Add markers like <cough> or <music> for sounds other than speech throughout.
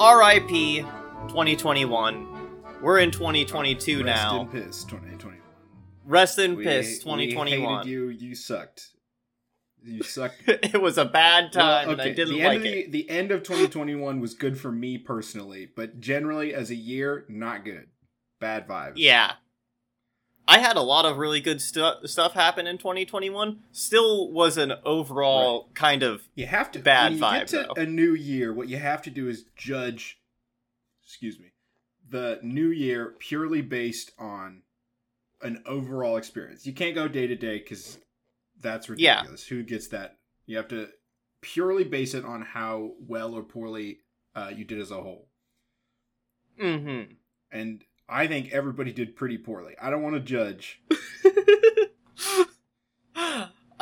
R.I.P. 2021. We're in 2022 Rest now. Rest in piss 2021. Rest in We- piss we hated you. You sucked. You suck. <laughs> it was a bad time, Well, and I didn't the like end of it. the, the end of 2021 was good for me personally, but generally as a year, not good. Bad vibes. Yeah. I had a lot of really good stu- stuff happen in 2021. Still was an overall kind of You have to Bad when you vibe, get to though. a new year. What you have to do is judge. Excuse me, the new year purely based on an overall experience. You can't go day to day because that's Yeah. ridiculous. Who gets that? You have to purely base it on how well or poorly uh, you did as a whole. mm-hmm. And I think everybody did pretty poorly. I don't want to judge. <laughs>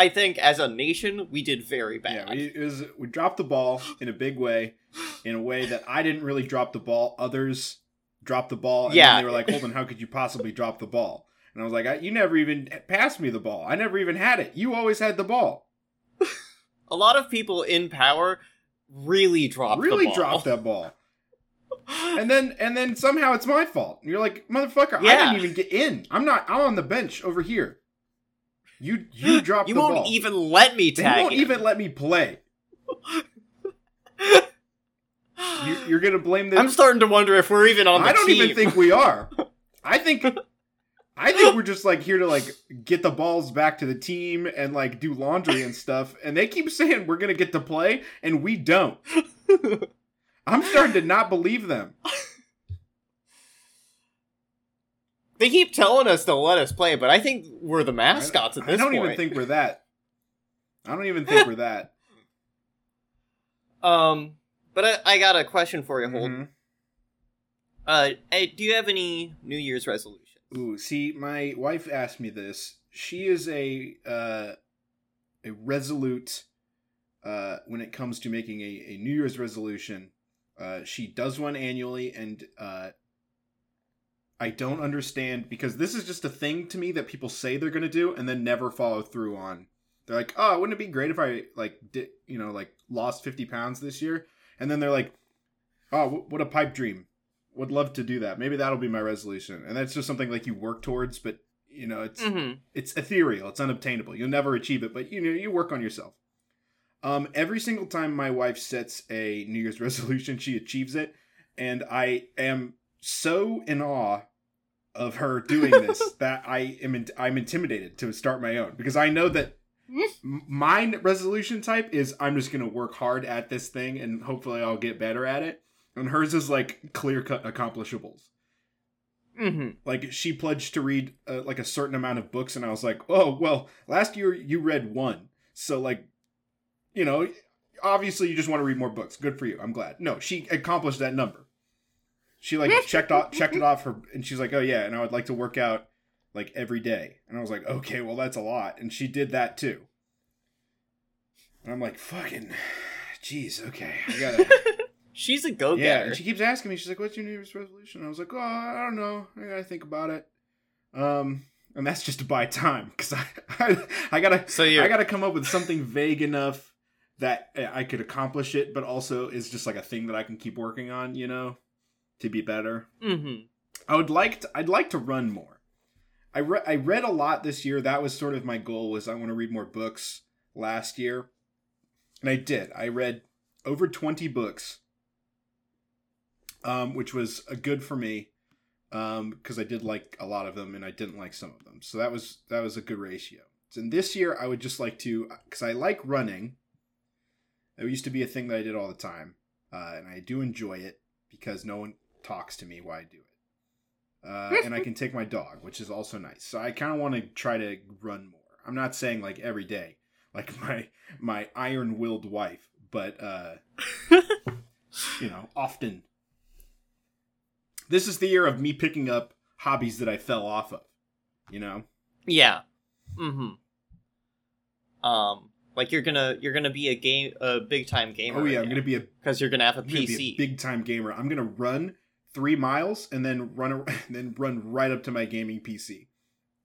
I think as a nation we did very bad. Yeah, we, it was, we dropped the ball in a big way, in a way that I didn't really drop the ball. Others dropped the ball, and Yeah. they were like, "Holden, how could you possibly drop the ball?" And I was like, I, "You never even passed me the ball. I never even had it. You always had the ball. <laughs> a lot of people in power really dropped really the ball. dropped that <laughs> ball." And then and then somehow it's my fault. And you're like, "Motherfucker, I didn't even get in. I'm not. I'm on the bench over here. You <laughs> you dropped you won't ball. even let me tag. you won't in. even let me play. You, you're gonna blame the I'm starting to wonder if we're even on the I don't team. even think we are. I think I think <laughs> we're just like here to like get the balls back to the team and like do laundry and stuff. And they keep saying we're gonna get to play, and we don't. <laughs> I'm starting to not believe them. They keep telling us to let us play, but I think we're the mascots at this point. I don't point. even think we're that. I don't even think we're that. <laughs> Um, but I, I got a question for you, Hold. Mhm. Uh, hey, do you have any New Year's resolutions? Ooh, see, my wife asked me this. She is a uh, a resolute uh, when it comes to making a, a New Year's resolution. Uh, she does one annually, and uh, I don't understand because this is just a thing to me that people say they're going to do and then never follow through on. They're like, "Oh, wouldn't it be great if I like did you know like lost fifty pounds this year?" And then they're like, "Oh, wh- what a pipe dream! Would love to do that. Maybe that'll be my resolution." And that's just something like you work towards, but you know, it's Mm-hmm. it's ethereal it's unobtainable you'll never achieve it but you know you work on yourself um every single time my wife sets a new year's <laughs> resolution she achieves it and i am so in awe of her doing <laughs> this that i am in, i'm intimidated to start my own because i know that <laughs> my resolution type is i'm just going to work hard at this thing and hopefully i'll get better at it and hers is like clear cut accomplishables. Mm-hmm. like she pledged to read uh, like a certain amount of books and i was like oh well last year you read one so like you know obviously you just want to read more books. Good for you. I'm glad. No she accomplished that number. She like checked off checked it off her and she's like oh yeah and i would like to work out like every day. And i was like okay well that's a lot. And she did that too. And i'm like fucking jeez okay i gotta <laughs> She's a go-getter. yeah, and she keeps asking me. She's like, "What's your New Year's resolution?" I was like, "Oh, I don't know. I gotta think about it." Um, and that's just to buy time because I, <laughs> I, I gotta, so you I gotta come up with something vague enough that I could accomplish it, but also is just like a thing that I can keep working on. You know, to be better. Mm-hmm. I would like to, I'd like to run more. I re- I read a lot this year. That was sort of my goal. Was I want to read more books last year, and I did. I read over twenty books, um, which was a good for me, um, because I did like a lot of them and I didn't like some of them. So that was that was a good ratio. So in this year, I would just like to, because I like running. It used to be a thing that I did all the time, uh, and I do enjoy it because no one talks to me while I do it. Uh, and I <laughs> can take my dog, which is also nice. So I kind of want to try to run more. I'm not saying like every day, like <laughs> my my iron-willed wife, but uh, <laughs> you know, often. This is the year of me picking up hobbies that I fell off of. You know, Yeah. Mm-hmm. Um. Like you're gonna you're gonna be a game a big time gamer. Oh yeah, I'm gonna be a, because you're gonna have a I'm gonna be a PC. big time gamer. I'm gonna run three miles and then run a, <laughs> then run right up to my gaming PC.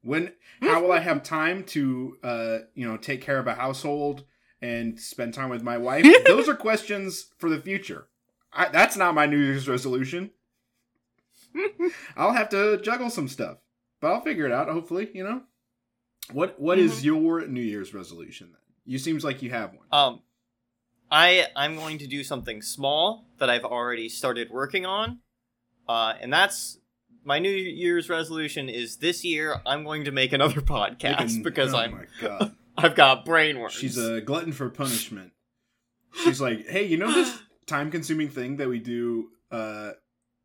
When how will I have time to uh you know take care of a household and spend time with my wife? <laughs> Those are questions for the future. I, that's not my New Year's resolution. <laughs> I'll have to juggle some stuff, but I'll figure it out. Hopefully, you know. What What is Mm-hmm. your New Year's resolution then? You seems like you have one. Um, I I'm going to do something small that I've already started working on, uh, and that's my New Year's resolution is this year I'm going to make another <laughs> podcast Making- because oh I'm my god. <laughs> I've got brain worms. She's a glutton for punishment. She's like, hey, you know this <gasps> time consuming thing that we do uh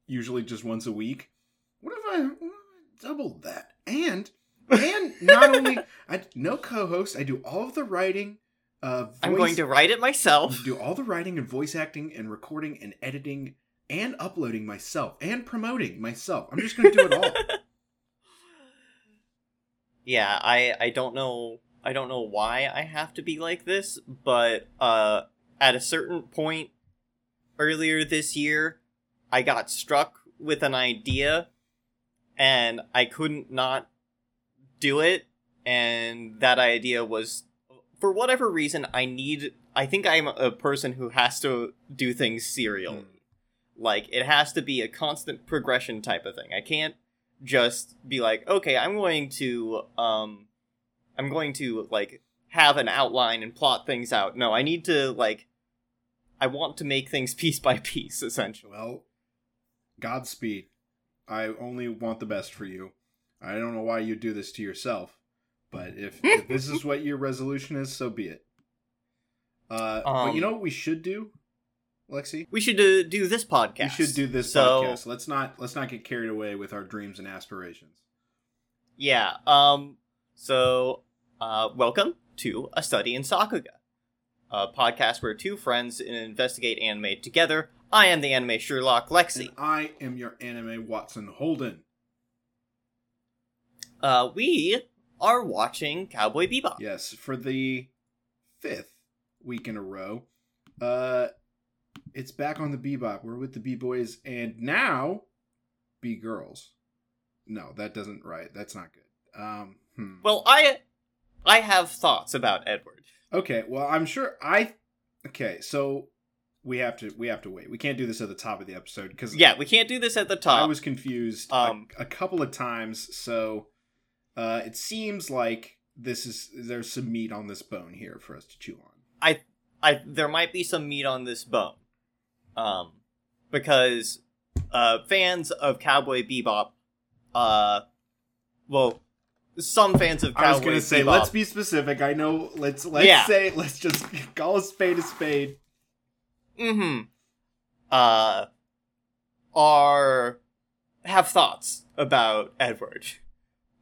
usually just once a week? What if I, what if I doubled that? And and not only I no co-host, I do all of the writing, uh voice, I'm going to write it myself. do all the writing and voice acting and recording and editing and uploading myself and promoting myself. I'm just gonna do it all. <laughs> yeah, I I don't know I don't know why I have to be like this, but uh at a certain point earlier this year, I got struck with an idea and I couldn't not do it and that idea was for whatever reason I need I think I'm a person who has to do things serially. Like it has to be a constant progression type of thing. I can't just be like, okay, I'm going to um I'm going to like have an outline and plot things out. No, I need to like I want to make things <laughs> piece by piece essentially. Well, Godspeed. I only want the best for you. I don't know why you do this to yourself, but if, <laughs> if this is what your resolution is, so be it. Uh, but you Um, know what we should do, Lexi? We should uh, do this podcast. We should do this so, podcast. Let's not let's not get carried away with our dreams and aspirations. Yeah. Um. So, uh, welcome to a study in Sakuga, a podcast where two friends investigate anime together. I am the anime Sherlock Lexi. And I am your anime Watson Holden. Uh, we are watching Cowboy Bebop. Yes, for the fifth week in a row. Uh it's back on the Bebop. We're with the B boys and now B girls. No, that doesn't right. That's not good. Um hmm. Well, I, I have thoughts about Edward. Okay, well I'm sure I Okay, so we have to we have to wait. We can't do this at the top of the episode because Yeah, we can't do this at the top. I was confused a- Um, a, couple of times, so uh it seems like this is there's some meat on this bone here for us to chew on. I I there might be some meat on this bone, um, because uh, fans of Cowboy Bebop, uh, well, some fans of Cowboy I was gonna say, Bebop, let's be specific. I know. Let's let's Yeah. say let's just <laughs> call a spade a spade. Mm-hmm, uh, are have thoughts about Edward,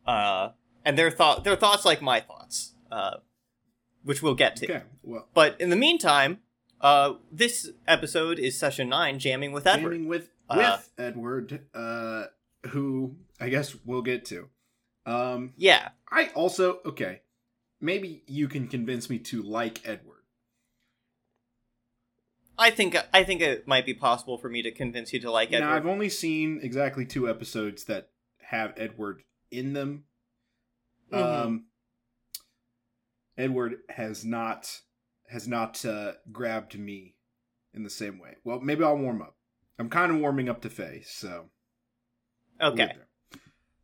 uh, and their thought their thoughts like my thoughts, uh, which we'll get to. Okay. Well, But in the meantime, uh, this episode is session nine, jamming with Edward. jamming with Uh, with Edward, uh, who I guess we'll get to. Um, Yeah, I also okay. Maybe you can convince me to like Edward. I think I think it might be possible for me to convince you to like Now, I've only seen exactly two episodes that have Edward in them. Mhm. Um, Edward has not has not uh, grabbed me in the same way. Well, maybe I'll warm up. I'm kind of warming up to Faye, so okay.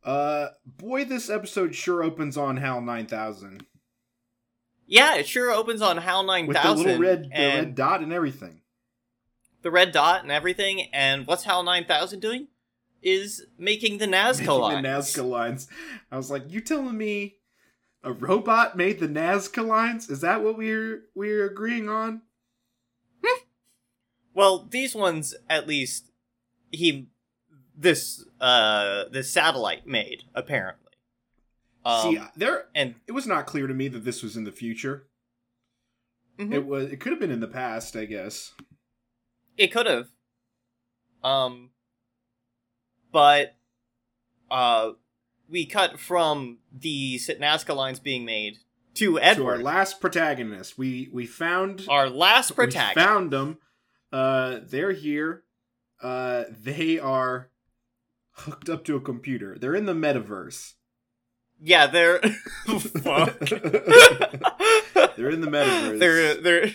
Uh, boy, this episode sure opens on HAL 9000 Yeah, it sure opens on HAL 9000 with the little red, the red dot and everything. The red dot and everything. And what's HAL nine thousand doing? Is making the Nazca Making lines. the Nazca lines. I was like, you telling me a robot made the Nazca lines? Is that what we're we're agreeing on? Well, these ones at least he this uh this satellite made apparently. Um, See, there and it was not clear to me that this was in the future. mhm. It was it could have been in the past, I guess. It could have. Um but uh we cut from the Nazca lines being made to to our last protagonist. We we found our last we protagonist. found them. Uh, they're here. Uh, they are hooked up to a computer. They're in the metaverse. yeah, they're <laughs> <laughs> fuck. They're in the metaverse. they're they're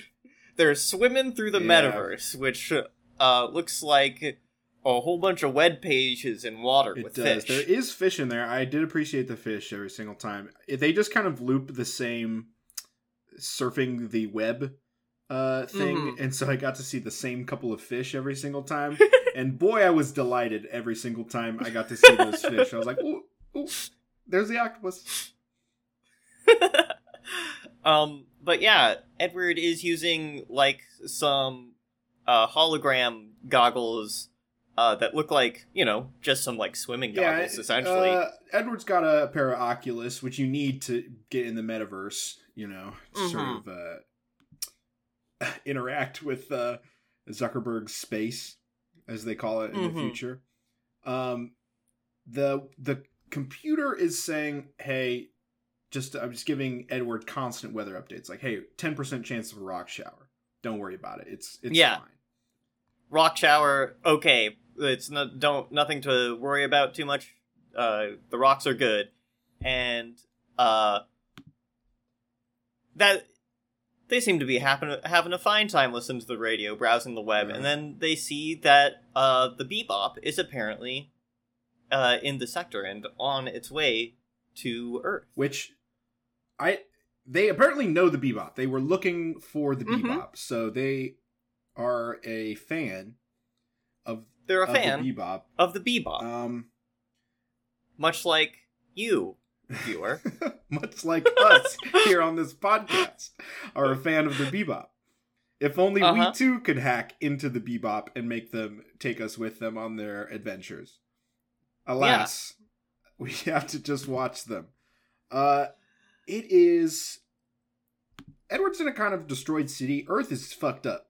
they're swimming through the Yeah. metaverse, which uh looks like a whole bunch of web pages in water It with does. fish. There is fish in there. I did appreciate the fish every single time. They just kind of loop the same surfing the web uh thing Mhm. and so I got to see the same couple of fish every single time. <laughs> and boy, I was delighted every single time I got to see those <laughs> fish. I was like, "Ooh, ooh, there's the octopus." <laughs> um, but yeah, Edward is using like some uh, hologram goggles uh, that look like you know just some like swimming goggles essentially. Uh, Edward's got a pair of Oculus, which you need to get in the metaverse. You know, to sort of uh, <laughs> interact with uh, Zuckerberg's space, as they call it in the Mhm. future. Um, the the computer is saying, "Hey, just I'm just giving Edward constant weather updates. Like, hey, ten percent chance of a rock shower. Don't worry about it. It's it's Yeah. fine." Rock shower, okay, it's not don't nothing to worry about too much. Uh, the rocks are good, and uh, that they seem to be happen, having a fine time listening to the radio, browsing the web, Yeah. and then they see that uh, the Bebop is apparently uh, in the sector and on its way to Earth. which I they apparently know the bebop. They were looking for the Mhm. bebop, so they are a fan of, They're a of fan the bebop. of the Bebop, Um, much like you, viewer. <laughs> much like us here on this podcast, are a fan of the bebop. If only Uh-huh. we too could hack into the bebop and make them take us with them on their adventures. Alas, we <laughs> have to just watch them. Uh, it is. Edward's in a kind of destroyed city. Earth is fucked up.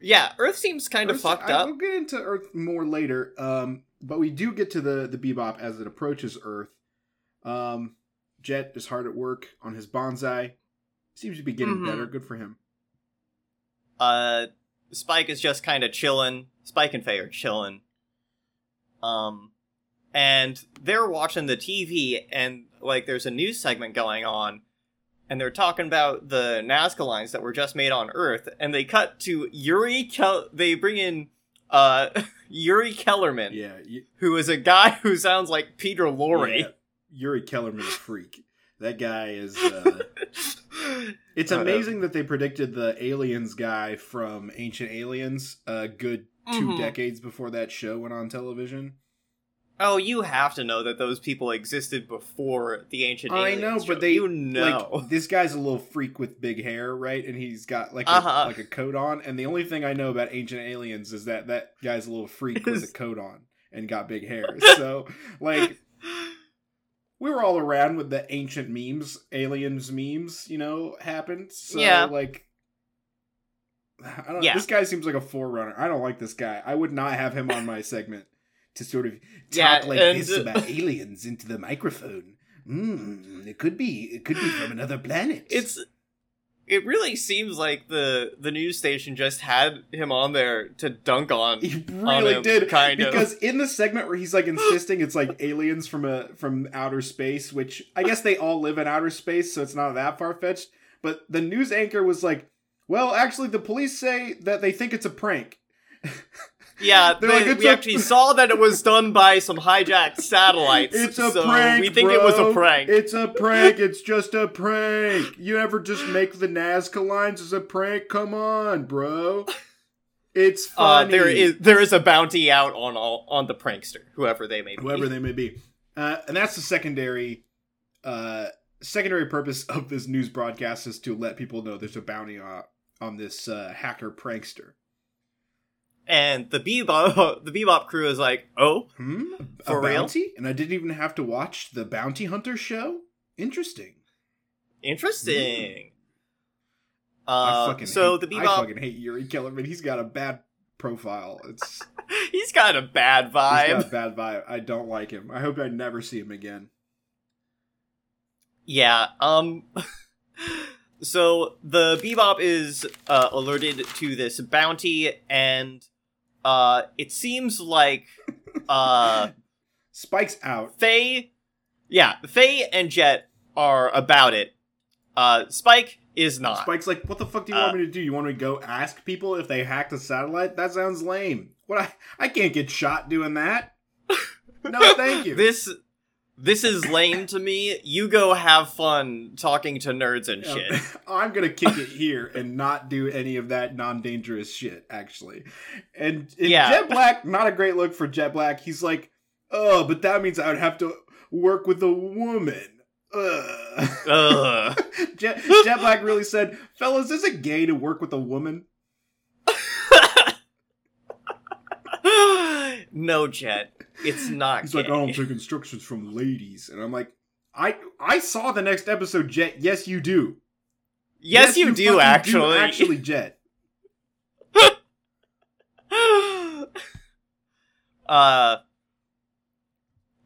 yeah, Earth seems kind of fucked I- up. We'll get into Earth more later. Um, but we do get to the the bebop as it approaches Earth. Um, Jet is hard at work on his bonsai. Seems to be getting Mhm. better. Good for him. uh Spike is just kind of chilling. Spike and Faye are chilling. Um and they're watching the TV and like there's a news segment going on and they're talking about the Nazca lines that were just made on Earth and they cut to Yuri Kel- they bring in uh <laughs> Yuri Kellerman Yeah, y- who is a guy who sounds like Peter Lorre. yeah. Yuri Kellerman a freak. That guy is. Uh, <laughs> it's Uh, amazing that they predicted the aliens guy from Ancient Aliens a good 2 Mhm. decades before that show went on television. Oh, you have to know that those people existed before the ancient aliens. I know, but they you know. like this guy's a little freak with big hair, right? And he's got like a, Uh-huh. like a coat on. And the only thing I know about Ancient Aliens is that that guy's a little freak with a <laughs> coat on and got big hair. So like we were all around with the ancient memes, aliens memes, you know, happened. So Yeah. like <sighs> I don't know. Yeah. This guy seems like a forerunner. I don't like this guy. I would not have him on my segment to sort of talk Yeah, like and- this about aliens into the microphone. Mm, it could be. It could be from another planet. <sighs> it's it really seems like the the news station just had him on there to dunk on. He on really him, did kind of. because in the segment where he's like insisting it's like aliens from a from outer space, which I guess they all live in outer space, so it's not that far fetched. But the news anchor was like, "Well, actually, the police say that they think it's a prank." <laughs> Yeah, they- like, "It's we a- actually saw that it was done by some hijacked satellites. It's a so prank. We think it was a prank. It's a prank. It's just a prank. You ever just make the Nazca lines as a prank? Come on, bro. It's uh, funny. there is there is a bounty out on all on the prankster, whoever they may be. whoever they may be. Uh, and that's the secondary uh, secondary purpose of this news broadcast is to let people know there's a bounty on, on this uh, hacker prankster. And the bebop <laughs> the bebop crew is like, oh, Hmm? For a real? bounty? And I didn't even have to watch the Bounty Hunter show? Interesting. interesting. I Uh, fucking so hate, the I bebop fucking hate Yuri Kellerman. He's got a bad profile. It's <laughs> he's got a bad he's vibe. got a bad vibe. I don't like him. I hope I never see him again. Yeah, um <laughs> so the Bebop is uh, alerted to this bounty, and uh, it seems like uh, <laughs> Spike's out. Faye, yeah, Faye and Jet are about it. Uh, Spike is not. Spike's like, what the fuck do you Uh, want me to do? You want me to go ask people if they hacked a satellite? That sounds lame. What I I can't get shot doing that. <laughs> No, thank you. This this is lame to me. You go have fun talking to nerds and shit. <laughs> I'm gonna kick it here and not do any of that non-dangerous shit. Actually, and, and Yeah. Jet Black, not a great look for Jet Black. He's like, oh, but that means I would have to work with a woman. Ugh. Ugh. <laughs> Jet, Jet Black really said, fellas, is it gay to work with a woman? <laughs> no, Jet. It's not. He's like. I don't take instructions from ladies, and I'm like, I I saw the next episode, Jet. Yes, you do. yes, you, do fucking actually. actually, Jet. <laughs> uh,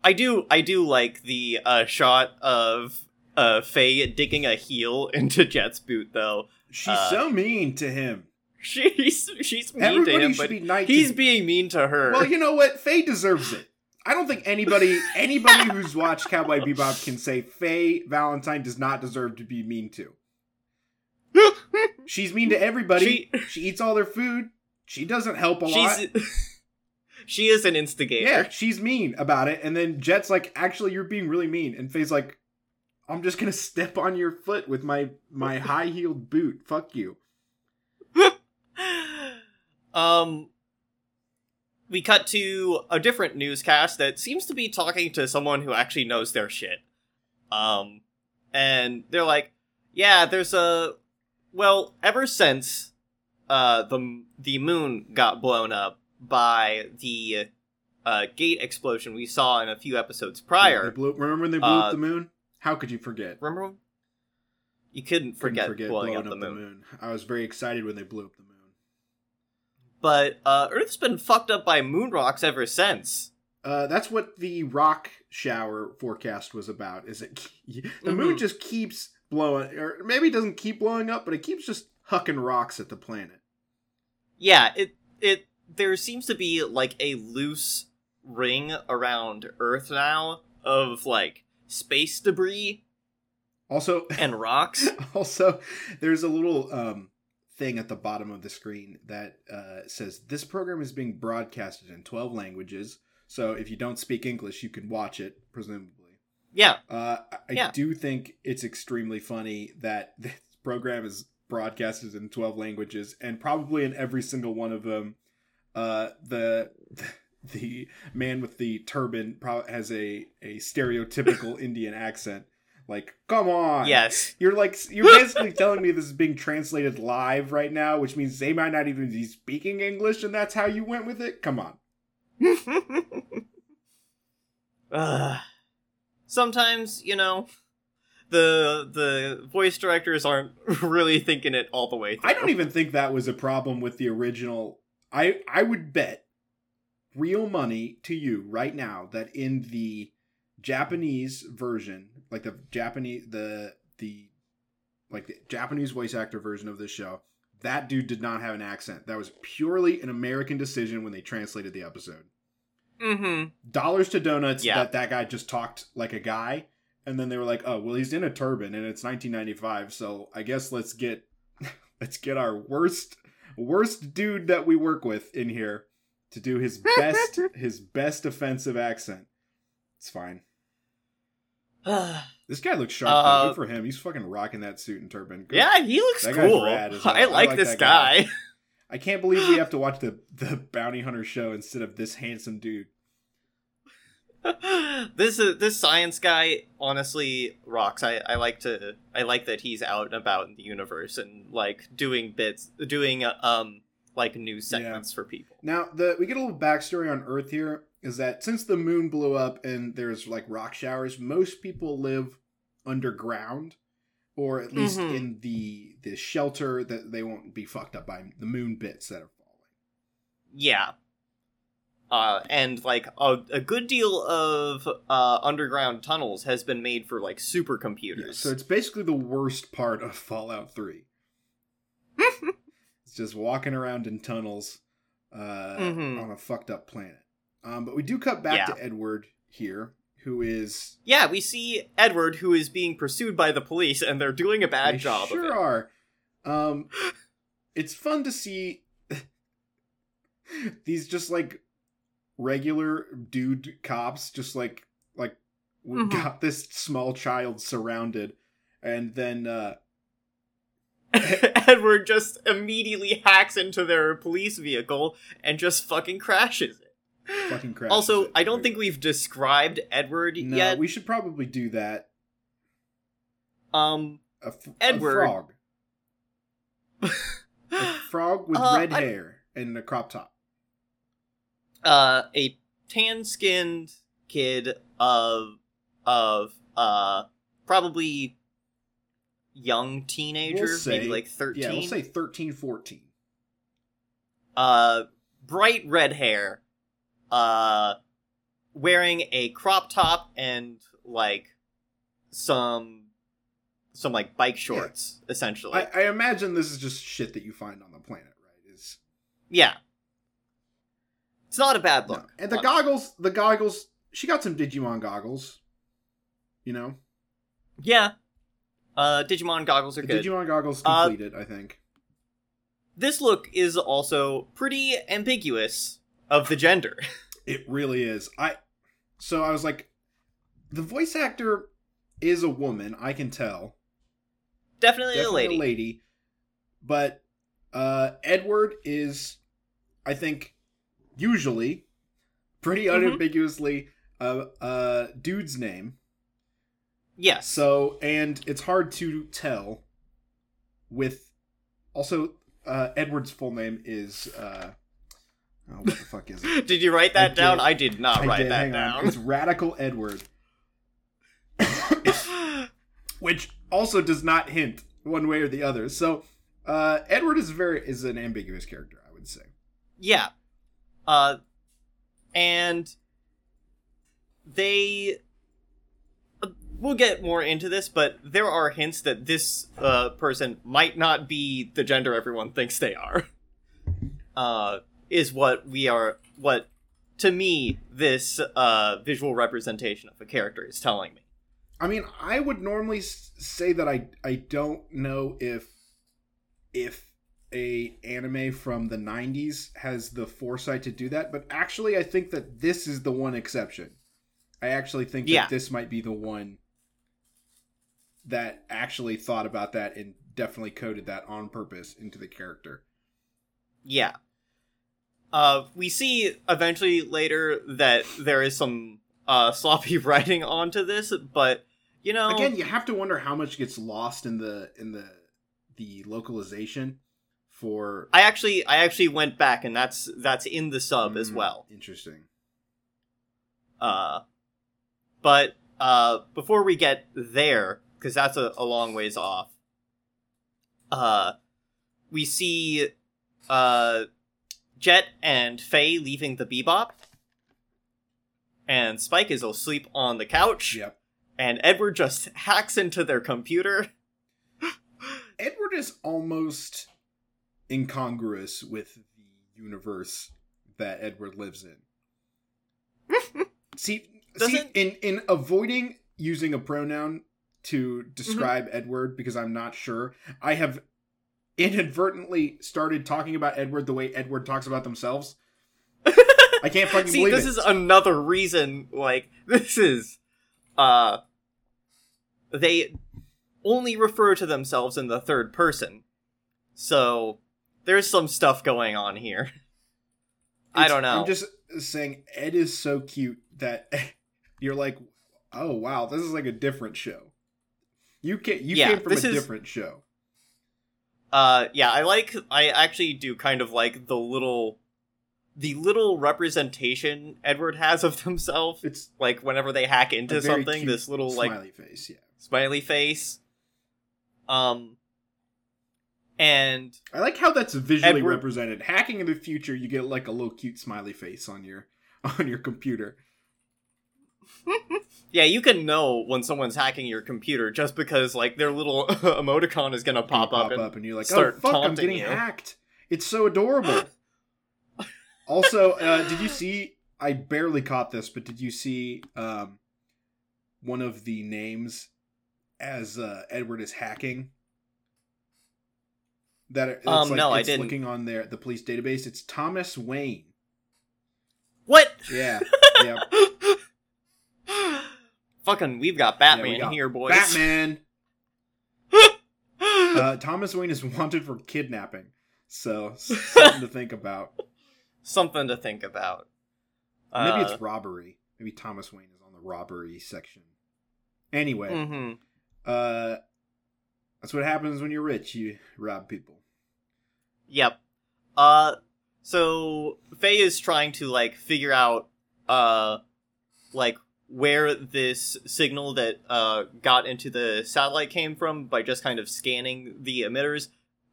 I do. I do like the uh shot of uh Faye digging a heel <laughs> into Jet's boot, though. She's Uh, so mean to him. <laughs> She's she's mean Everybody to him, but be nice. he's to- being mean to her. well, you know what? Faye deserves it. I don't think anybody <laughs> anybody who's watched Cowboy Bebop can say Faye Valentine does not deserve to be mean to. <laughs> She's mean to everybody. She- She, eats all their food. She doesn't help a lot. she is an instigator. Yeah, she's mean about it, and then Jet's like, "Actually, you're being really mean," and Faye's like, "I'm just gonna step on your foot with my my high heeled boot. Fuck you." <laughs> um we cut to a different newscast that seems to be talking to someone who actually knows their shit. Um and they're like, "Yeah, there's a well, ever since uh the the moon got blown up by the uh gate explosion we saw in a few episodes prior. blew, remember when they blew Uh, up the moon? How could you forget? Remember you couldn't Couldn't forget, blowing up the moon. I was very excited when they blew up the moon. But uh Earth's been fucked up by moon rocks ever since. Uh, that's what the rock shower forecast was about. Is it <laughs> the moon Mhm. just keeps blowing, or maybe it doesn't keep blowing up, but it keeps just hucking rocks at the planet. Yeah, it it there seems to be like a loose ring around Earth now of like space debris Also, and rocks. <laughs> also, there's a little um, thing at the bottom of the screen that uh, says this program is being broadcasted in 12 languages. So if you don't speak English, you can watch it, presumably. yeah, Uh, I- Yeah. do think it's extremely funny that <laughs> this program is broadcasted in 12 languages, and probably in every single one of them, uh, the <laughs> the man with the turban has a, a stereotypical <laughs> Indian accent. Like, come on. yes. You're like you're basically <laughs> telling me this is being translated live right now, which means they might not even be speaking English, and that's how you went with it. Come on. <laughs> Ugh. Sometimes, you know, the the voice directors aren't <laughs> really thinking it all the way through. I don't even think that was a problem with the original. I I would bet real money to you right now that in the Japanese version, like the Japanese the the like the Japanese voice actor version of this show, that dude did not have an accent. That was purely an American decision when they translated the episode. Mm-hmm. dollars to donuts Yeah. that that guy just talked like a guy and then they were like oh well he's in a turban and it's 1995 so i guess let's get <laughs> let's get our worst worst dude that we work with in here to do his <laughs> best his best offensive accent it's fine <sighs> this guy looks sharp. Uh, good for him he's fucking rocking that suit and turban Good. yeah, he looks That cool. as <laughs> hell. I I like, like this guy. guy. <laughs> i can't believe we have to <gasps> watch the the bounty hunter show instead of this handsome dude <laughs> this is this science guy honestly rocks. I, I like to I like that he's out and about in the universe and like doing bits doing uh, um like news Yeah. segments for people. Now, the we get a little backstory on Earth here is that since the moon blew up and there's like rock showers, most people live underground, or at least Mhm. in the the shelter that they won't be fucked up by the moon bits that are falling. Yeah. Uh, and like a, a good deal of uh, underground tunnels has been made for like supercomputers. Yeah, so it's basically the worst part of Fallout 3. <laughs> it's just walking around in tunnels uh, Mhm. on a fucked up planet. Um, but we do cut back Yeah. to Edward here, who is yeah, we see Edward who is being pursued by the police, and they're doing a bad They job Sure of it. are. Um, <laughs> it's fun to see <laughs> these just like regular dude cops, just like like we Mhm. got this small child surrounded, and then uh, <laughs> Edward just immediately hacks into their police vehicle and just fucking crashes. Fucking crashes. Also. I don't think we've described Edward No, yet. we should probably do that. Um, A, f- a Edward. frog. A <laughs> frog with Uh, red I- hair and a crop top. uh, a tan-skinned kid of of uh probably young teenager, We'll say- maybe like thirteen. Yeah, we'll say 13, 14. uh bright red hair uh wearing a crop top and like some some like bike shorts essentially I, I imagine this is just shit that you find on the planet, right? Is yeah it's not a bad No. look And the Uh, goggles, the goggles, she got some Digimon goggles. You know? yeah uh digimon goggles are The good Digimon goggles Uh, completed, I think. this look is also pretty ambiguous of the gender <laughs> It really is. I so I was like the voice actor is a woman, I can tell. definitely, Definitely a lady a lady. But uh Edward is I think usually pretty Mhm. unambiguously a a dude's name. yes So, and it's hard to tell with also uh Edward's full name is uh oh, what the fuck is it? <laughs> did you write I that down did. i did not I write did, that hang on. down It's Radical Edward. <laughs> Which also does not hint one way or the other. So, uh Edward is very is an ambiguous character, I would say. Yeah. Uh and they uh, we'll get more into this, but there are hints that this uh person might not be the gender everyone thinks they are. <laughs> Uh is what we are what to me this uh visual representation of a character is telling me. I mean, I would normally say that I I don't know if if a anime from the 90s has the foresight to do that, but actually I think that this is the one exception. I actually think that this might be the one that actually thought about that and definitely coded that on purpose into the character. Yeah. Uh, we see eventually later that there is some uh, <laughs> sloppy writing onto this, but you know, Again, you have to wonder how much gets lost in the in the the localization for I actually I actually went back and that's that's in the sub as Mm, well. Interesting. Uh, but uh, before we get there, because that's a, a long ways off, uh, we see uh, Jet and Faye leaving the Bebop, and Spike is asleep on the couch. Yep. and Edward just hacks into their computer. <laughs> Edward is almost incongruous with the universe that Edward lives in. <laughs> see, see in in avoiding using a pronoun to mm-hmm. describe Edward because I'm not sure, I have inadvertently started talking about Edward the way Edward talks about themselves. <laughs> I can't fucking See, believe this it. is another reason. Like, this is, uh, they only refer to themselves in the third person, so there's some stuff going on here. I don't know. I'm just saying Ed is so cute that <laughs> you're like, oh wow, this is like a different show. You came, you Yeah, came from a is- different show. Uh, yeah, I like. I actually do kind of like the little, the little representation Edward has of himself. It's Like whenever they hack into something, this little like smiley face. Yeah, smiley face. Um, and I like how that's visually Edward- represented. Hacking in the future, you get like a little cute smiley face on your <laughs> on your computer. Yeah, you can know when someone's hacking your computer just because like their little <laughs> emoticon is gonna pop, You up, and up, and you're like, start "Oh fuck, I'm getting you." hacked." It's so adorable. <laughs> also, uh, did you see? I barely caught this, but did you see um, one of the names as uh, Edward is hacking? That it's Um, like, no, I it's didn't. Looking on there, the police database, it's Thomas Wayne. What? Yeah, <laughs> yeah. Fucking, we've got Yeah, Batman we got here, boys. Batman. <laughs> Uh, Thomas Wayne is <laughs> wanted for kidnapping, so something to think about. Something to think about. Maybe Uh, it's robbery. Maybe Thomas Wayne is on the robbery section. Anyway, mhm. uh, that's what happens when you're rich. You rob people. Yep. Uh, so Faye is trying to like figure out, uh, like where this signal that uh got into the satellite came from by just kind of scanning the emitters.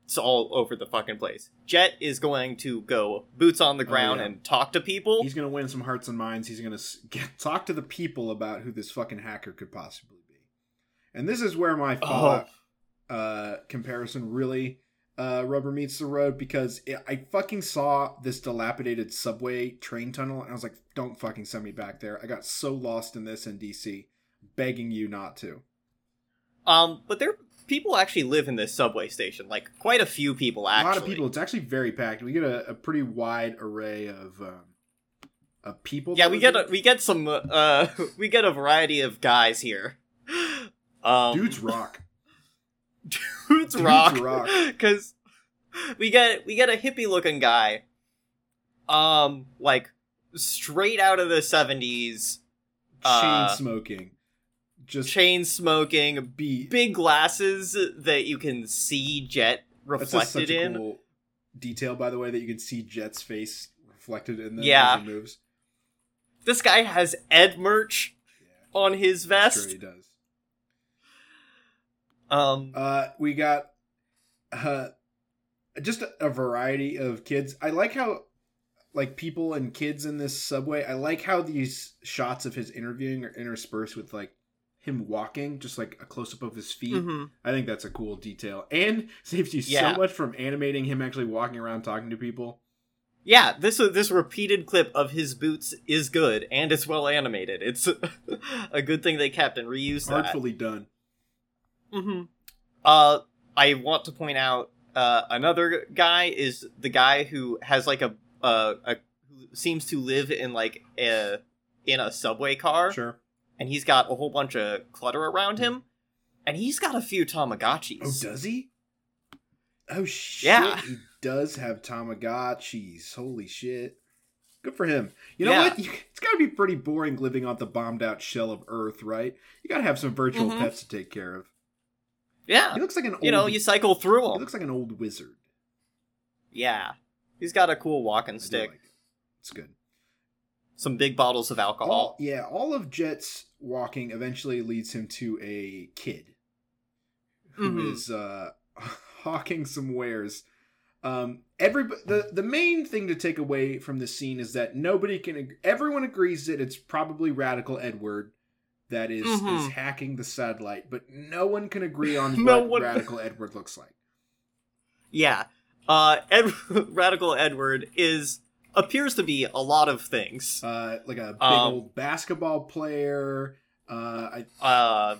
It's all over the fucking place. Jet is going to go boots on the ground Oh, yeah. and talk to people. He's gonna win some hearts and minds. He's gonna get, talk to the people about who this fucking hacker could possibly be. And this is where my Oh. Uh, comparison really uh, rubber meets the road because it, I fucking saw this dilapidated subway train tunnel and I was like, "Don't fucking send me back there." I got so lost in this in DC, begging you not to. Um, but there people actually live in this subway station. Like quite a few people actually. A lot of people. It's actually very packed. We get a, a pretty wide array of um, of people. Yeah, we get a, we get some uh <laughs> we get a variety of guys here. Um, dudes rock. <laughs> dudes rock, rock. <laughs> because we get we get a hippie looking guy, um, like straight out of the seventies, Chain uh, smoking. Just chain smoking, be big glasses that you can see Jet reflected in. cool detail, by the way, that you can see Jet's face reflected in them Yeah. moves. This guy has Ed merch Yeah, on his vest. sure he does. Um, Uh, we got uh, just a, a variety of kids. I like how, like, people and kids in this subway. I like how these shots of his interviewing are interspersed with like him walking, just like a close up of his feet. mhm. I think that's a cool detail and <laughs> saves you Yeah. so much from animating him actually walking around talking to people. Yeah, this this repeated clip of his boots is good and it's well animated. It's <laughs> a good thing they kept and reused that. Artfully done. Hmm Uh, I want to point out uh, another guy is the guy who has like a uh, a who seems to live in like a in a subway car, Sure. and he's got a whole bunch of clutter around him, and he's got a few Tamagotchis. Oh, does he? Oh shit! Yeah. he does have Tamagotchis. Holy shit! Good for him. You know Yeah. what? You, it's got to be pretty boring living on the bombed out shell of Earth, right? You got to have some virtual Mhm. pets to take care of. Yeah, He looks like an old. you know, you cycle through him. he looks like an old wizard. Yeah, he's got a cool walking stick, like it. It's good. some big bottles of alcohol. All, yeah, all of Jet's walking eventually leads him to a kid who is Mhm. uh, <laughs> hawking some wares. Um, every the the main thing to take away from this scene is that nobody can. Everyone agrees that it's probably Radical Edward that is, is Mhm. hacking the satellite, but no one can agree on <laughs> No what one- Radical Edward looks like. Yeah. Uh Ed- <laughs> Radical Edward is appears to be a lot of things. Uh, like a big Um, old basketball player. Uh, I Uh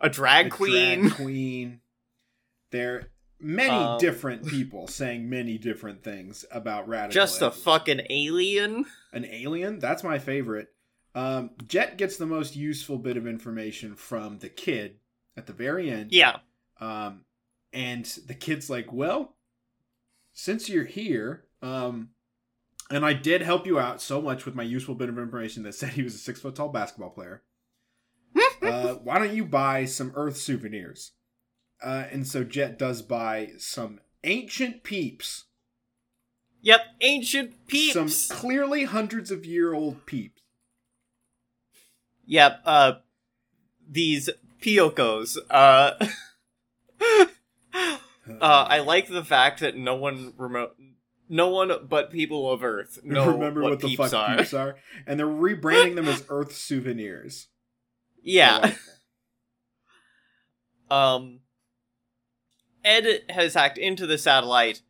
a drag a queen. drag queen. <laughs> There many Um, different people saying many different things about radical. Just a fucking alien. an alien. That's my favorite. Um, Jet gets the most useful bit of information from the kid at the very end. Yeah. Um, and the kid's like, "Well, since you're here, um, and I did help you out so much with my useful bit of information that <laughs> said he was a six foot tall basketball player. <laughs> uh, why don't you buy some Earth souvenirs?" Uh, and so Jet does buy some ancient peeps, Yep, ancient peeps. some clearly hundreds of year old peeps. Yep, uh these Piokos. Uh <laughs> uh I like the fact that no one remote no one but people of Earth know <laughs> remember what, what, the peeps fuck are. peeps are, and they're rebranding them as <laughs> Earth souvenirs. Yeah. Um, Ed has hacked into the satellite,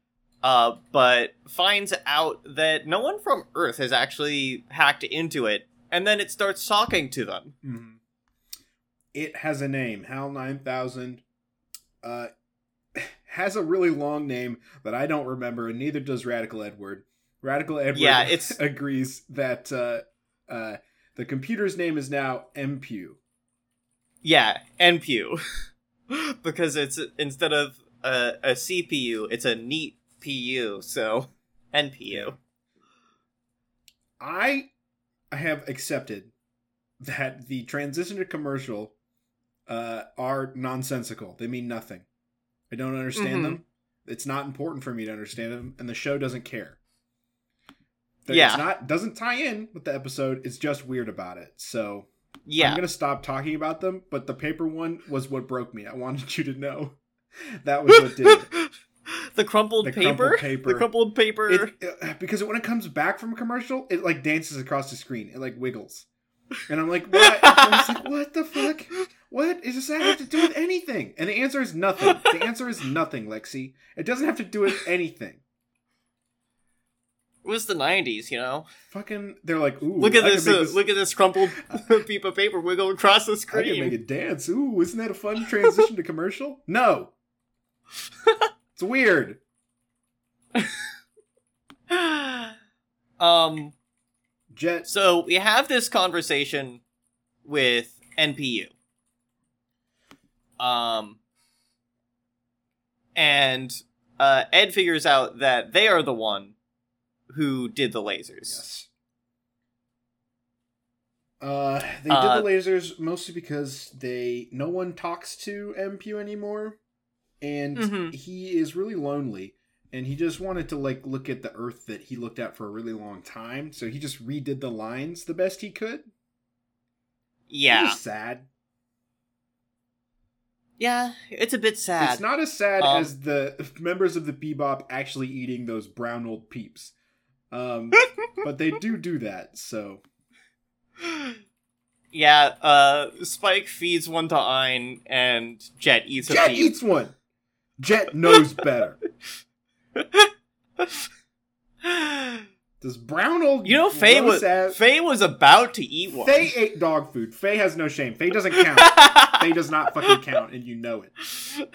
uh, but finds out that no one from Earth has actually hacked into it, and then it starts talking to them. Mhm. It has a name, HAL 9000. Uh, <laughs> has a really long name that I don't remember, and neither does Radical Edward. Radical Edward Yeah, <laughs> it's- agrees that uh, uh, the computer's name is now MPU. Yeah, NPU. <laughs> because it's instead of a, a CPU, it's a neat PU, so NPU. I have accepted that the transition to commercial uh, are nonsensical. They mean nothing. I don't understand Mhm. them. It's not important for me to understand them, and the show doesn't care. That Yeah. it's not doesn't tie in with the episode. It's just weird about it. So Yeah. I'm gonna stop talking about them. But the paper one was what broke me. I wanted you to know <laughs> that was what did. <laughs> the crumpled The paper? crumpled paper. The crumpled paper. it, uh, because when it comes back from a commercial, it like dances across the screen. It like wiggles, and I'm like, what? I was like, what the fuck? What is this? that have to do with anything? And the answer is nothing. The answer is nothing, Lexi. It doesn't have to do with anything. It was the '90s, you know. Fucking, they're like, ooh, Look at I this, uh, Look at this crumpled <laughs> <laughs> piece of paper wiggle across the screen. I can make it dance. Ooh, isn't that a fun transition to commercial? No, <laughs> it's weird. <laughs> um. Jet. So we have this conversation with NPU. Um. And uh, Ed figures out that they are the one who did the lasers. Yes. Uh, they Uh, did the lasers mostly because they no one talks to MPU anymore, and Mhm. he is really lonely, and he just wanted to like look at the Earth that he looked at for a really long time. So he just redid the lines the best he could. Yeah. It's sad. Yeah, it's a bit sad. It's not as sad Um, as the <laughs> members of the Bebop actually eating those brown old peeps. Um, <laughs> but they do do that. So yeah, uh, Spike feeds one to Ein, and Jet eats a Jet peep. eats one. Jet knows better. <laughs> This brown old you know, Faye was ass- Faye was about to eat one. Faye ate dog food. Faye has no shame. Faye doesn't count. <laughs> Faye does not fucking count, and you know it.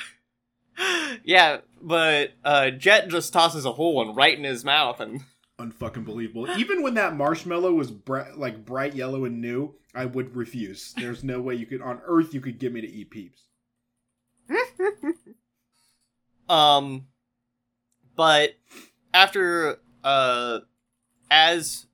<laughs> yeah, but uh, Jet just tosses a whole one right in his mouth, and Unfucking believable. Even when that marshmallow was bri- like bright yellow and new, I would refuse. There's no way you could on Earth you could get me to eat peeps. Um, but after uh, as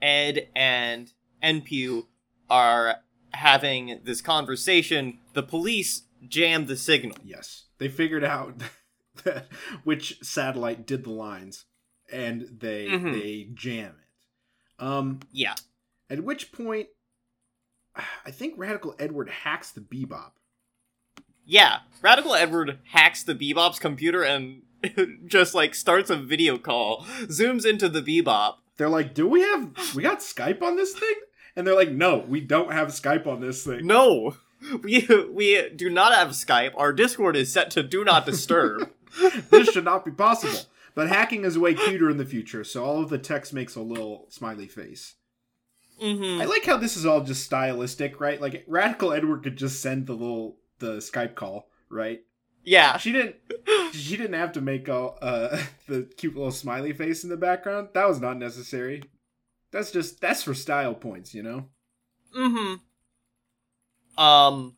Ed and NPU are having this conversation, the police jam the signal. Yes, they figured out that <laughs> which satellite did the lines, and they Mhm. they jam it. Um, Yeah. At which point, <sighs> I think Radical Edward hacks the Bebop. Yeah, Radical Edward hacks the Bebop's computer and <laughs> just like starts a video call, zooms into the Bebop. They're like, "Do we have we got Skype on this thing?" And they're like, "No, we don't have Skype on this thing." No, we we do not have Skype. Our Discord is set to do not disturb. <laughs> <laughs> this should not be possible. But hacking is way cuter in the future, so all of the text makes a little smiley face. hmm I like how this is all just stylistic, right? Like Radical Edward could just send the little the Skype call, right? Yeah, She didn't. <laughs> She didn't have to make all uh, <laughs> the cute little smiley face in the background. That was not necessary. That's just that's for style points, you know. Mm-hmm. Um.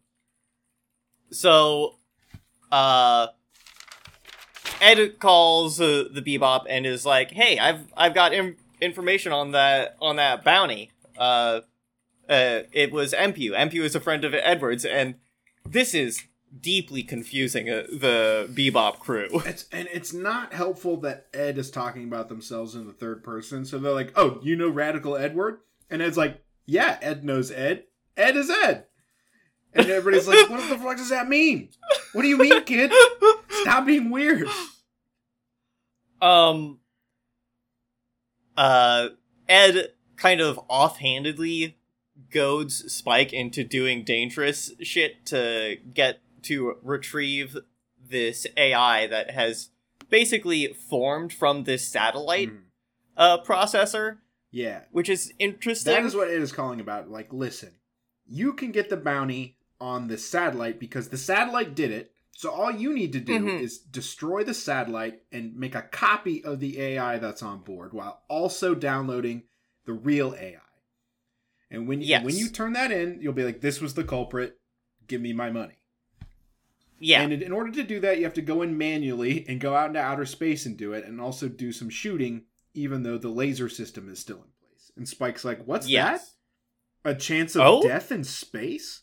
So, uh, Ed calls uh, the Bebop and is like, "Hey, I've I've got Im- information on that on that bounty. Uh, uh, it was MPU. MPU is a friend of Edwards, and this is deeply confusing uh, the Bebop crew. <laughs> It's and it's not helpful that Ed is talking about themselves in the third person. So they're like, "Oh, you know Radical Edward?" And Ed's like, "Yeah, Ed knows Ed. Ed is Ed." And everybody's like, "What the fuck does that mean? What do you mean, kid? Stop being weird." Um, uh, Ed kind of offhandedly goads Spike into doing dangerous shit to get to retrieve this AI that has basically formed from this satellite Mhm. uh, processor, Yeah. which is interesting. That is what it is calling about. Like, listen, you can get the bounty on the satellite because the satellite did it. So all you need to do Mhm. is destroy the satellite and make a copy of the AI that's on board while also downloading the real AI. And when you, Yes. when you turn that in, you'll be like, "This was the culprit. Give me my money." yeah, And in, order to do that, you have to go in manually and go out into outer space and do it, and also do some shooting, even though the laser system is still in place. And Spike's like, "What's that?" A chance of Oh? death in space?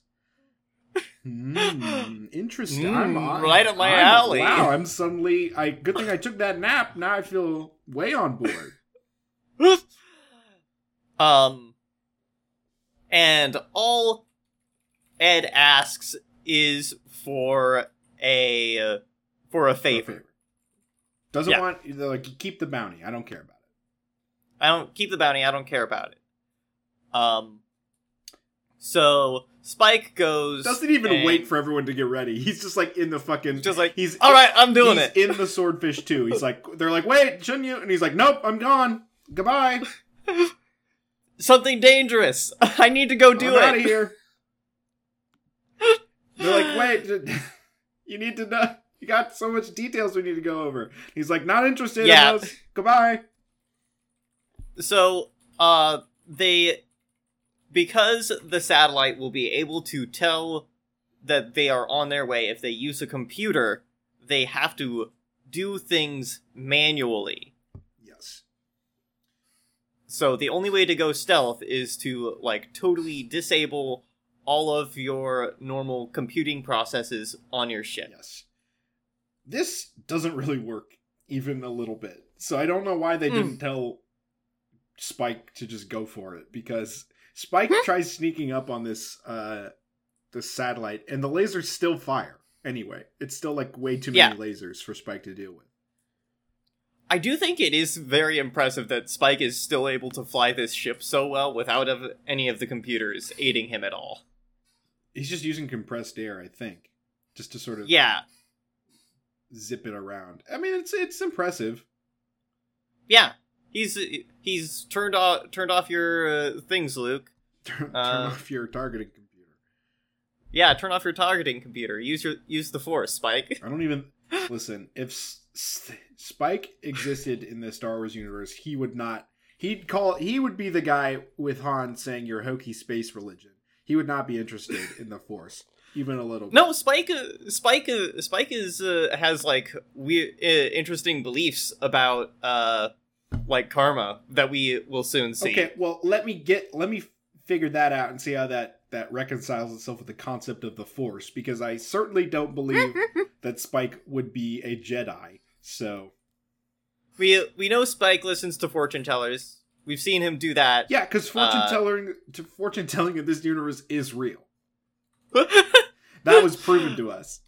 Hmm, <laughs> interesting. Mm, I'm- right up my I'm- alley. Wow, I'm suddenly. I good thing I took that nap. Now I feel way on board. <laughs> um, and all Ed asks is for a uh, for a favor. Doesn't Yeah. want like keep the bounty. I don't care about it. I don't keep the bounty. I don't care about it. Um. So Spike goes. Doesn't even and- wait for everyone to get ready. He's just like in the fucking. Just like, he's All right, I'm doing he's it. in the swordfish too. He's like, they're like, wait, shouldn't you? And he's like, nope, I'm gone. Goodbye. <laughs> Something dangerous. <laughs> I need to go do I'm out of here. <laughs> They're like, wait, <laughs> you need to know. You got so much details we need to go over. He's like, not interested Yeah. in those. Goodbye. So, uh, they because the satellite will be able to tell that they are on their way if they use a computer, they have to do things manually. So the only way to go stealth is to like totally disable all of your normal computing processes on your ship. Yes. This doesn't really work even a little bit. So I don't know why they Hmm. didn't tell Spike to just go for it because Spike tries sneaking up on this uh this satellite and the lasers still fire. Anyway, it's still like way too many lasers for Spike to deal with. I do think it is very impressive that Spike is still able to fly this ship so well without of any of the computers aiding him at all. He's just using compressed air, I think, just to sort of Yeah, zip it around. I mean, it's it's impressive. yeah. He's he's turned off turned off your uh, things, Luke. <laughs> Turn, turn Uh, off your targeting computer. Yeah, turn off your targeting computer. Use your use the force, Spike. I don't even listen. If S- S- Spike existed in the Star Wars universe, he would not. He'd call. He would be the guy with Han saying your hokey space religion. He would not be interested in the Force, even a little. bit. No, Spike. Uh, Spike. Uh, Spike is uh, has like weird, uh, interesting beliefs about uh, like karma that we will soon see. Okay, well, let me get. Let me figure that out and see how that that reconciles itself with the concept of the Force, because I certainly don't believe <laughs> that Spike would be a Jedi. So We we know Spike listens to fortune tellers. We've seen him do that. yeah, because fortune Uh, telling to fortune telling in this universe is real. <laughs> That was proven to us.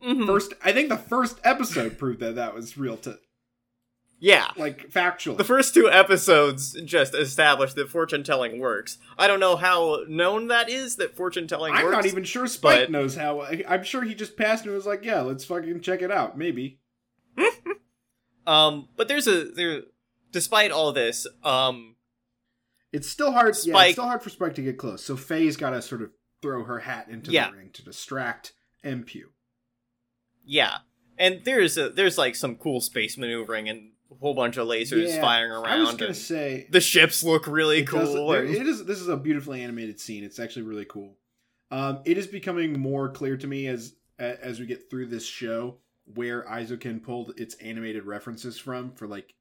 Mhm. First, I think the first episode proved that that was real to yeah. like factually. The first two episodes just established that fortune telling works. I don't know how known that is that fortune telling works. I'm works. not even sure Spike but- knows how. I'm sure he just passed and was like, "Yeah, let's fucking check it out." Maybe. <laughs> Um, but there's a there. Despite all this, um, It's still hard. Yeah, Spike- it's still hard for Spike to get close. So Faye's got to sort of throw her hat into Yeah. the ring to distract MPU. yeah, and there's a there's like some cool space maneuvering and whole bunch of lasers Yeah, firing around. I was gonna say the ships look really it cool. and- it is. This is a beautifully animated scene. It's actually really cool. Um, it is becoming more clear to me as as we get through this show where Eizouken pulled its animated references from for like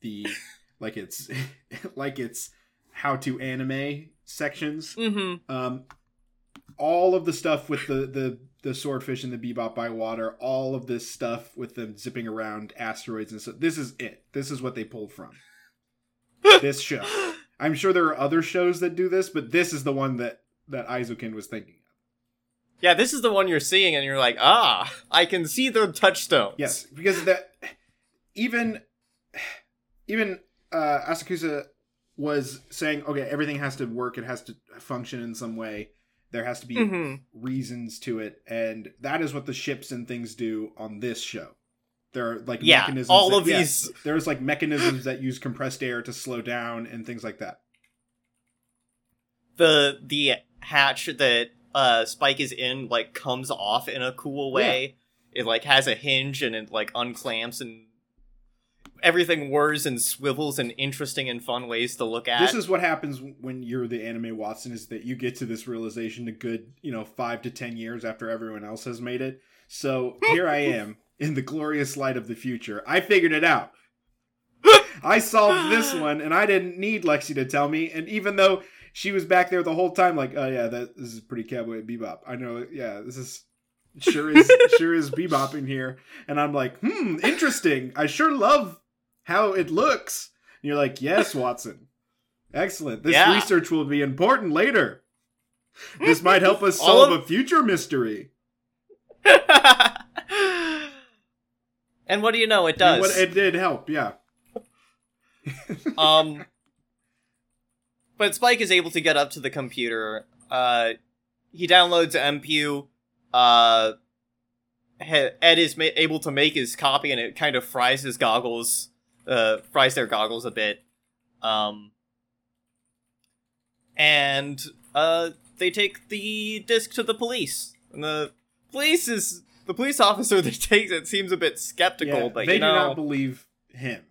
the <laughs> like it's <laughs> like it's how to anime sections. Mhm. Um, all of the stuff with the the the swordfish and the bebop by water, all of this stuff with them zipping around asteroids and so This is it. This is what they pulled from <laughs> this show. I'm sure there are other shows that do this, but this is the one that that Eizouken was thinking of. Yeah, this is the one you're seeing, and you're like, ah, I can see the touchstones. Yes, because that even even uh, Asakusa was saying, okay, everything has to work, it has to function in some way. There has to be Mhm. reasons to it, and that is what the ships and things do on this show. There are like Yeah, mechanisms. all that- of yeah, these- There's like mechanisms that use compressed air to slow down and things like that. the the hatch that uh Spike is in like comes off in a cool way. It like has a hinge and it like unclamps and everything whirs and swivels in interesting and fun ways to look at. This is what happens when you're the anime Watson is that you get to this realization a good, you know, five to ten years after everyone else has made it. So here I am <laughs> in the glorious light of the future. I figured it out. I solved this <gasps> one and I didn't need Lexi to tell me. And even though she was back there the whole time, like, oh yeah, that this is pretty cowboy bebop. I know, yeah, this is sure is <laughs> sure is bebop in here. And I'm like, hmm, interesting. I sure love how it looks. And you're like, yes, <laughs> Watson. Excellent. This Yeah. research will be important later. This <laughs> might help us solve of- a future mystery. <laughs> and what do you know? It does. what- it did help, yeah. um but spike is able to get up to the computer uh he downloads mpu uh ed is ma- able to make his copy and it kind of fries his goggles uh fries their goggles a bit um and uh they take the disc to the police and the police is the police officer <laughs> that takes it seems a bit skeptical Yeah, but they you do know not believe him.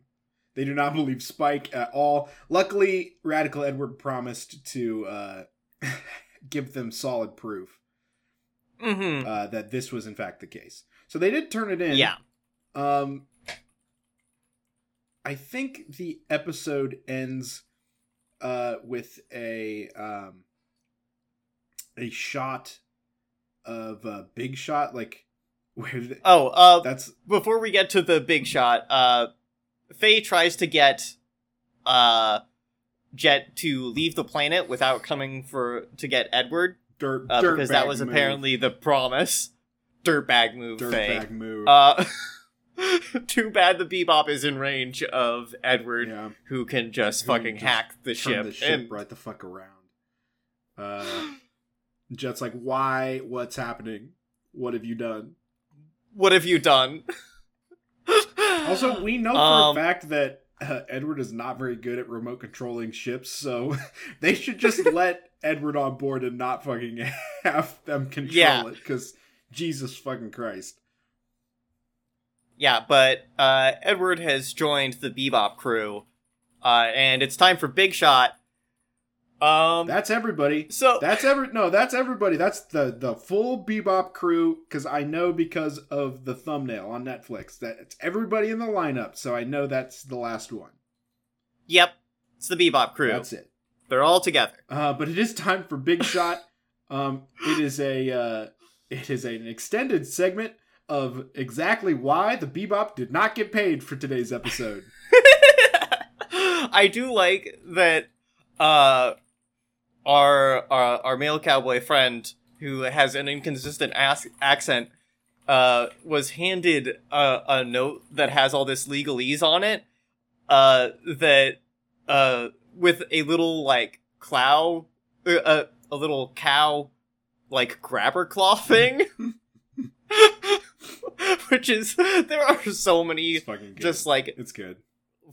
They do not believe Spike at all. Luckily, Radical Edward promised to uh, <laughs> give them solid proof mhm. uh, that this was in fact the case. So they did turn it in. yeah Um, I think the episode ends uh, with a um, a shot of a big shot, like <laughs> where the, oh uh that's before we get to the big shot, uh, Faye tries to get uh, Jet to leave the planet without coming for to get Edward, dirt, uh, dirt because that was move. apparently the promise. Dirtbag move, dirtbag move. Uh, <laughs> <laughs> too bad the Bebop is in range of Edward, yeah, who can just Who fucking just hack the turn ship. the ship and right the fuck around. Uh, Jet's like, why? What's happening? What have you done? what have you done? <laughs> Also, we know for Um, a fact that uh, Edward is not very good at remote controlling ships, so <laughs> they should just let Edward on board and not fucking have them control Yeah. it. Because Jesus fucking Christ. Yeah, but uh, Edward has joined the Bebop crew, uh, and it's time for Big Shot. Um, That's everybody. so That's every no. That's everybody. That's the the full Bebop crew. Because I know because of the thumbnail on Netflix that it's everybody in the lineup. So I know that's the last one. yep, it's the Bebop crew. That's it. They're all together. Uh, but it is time for Big Shot. Um, it is a uh, it is an extended segment of exactly why the Bebop did not get paid for today's episode. <laughs> I do like that. Uh, our our our male cowboy friend who has an inconsistent as- accent uh was handed a, a note that has all this legalese on it uh that uh with a little like clow uh, uh, a little cow like grabber claw thing <laughs> <laughs> <laughs> which is there are so many It's fucking good. just like it's good.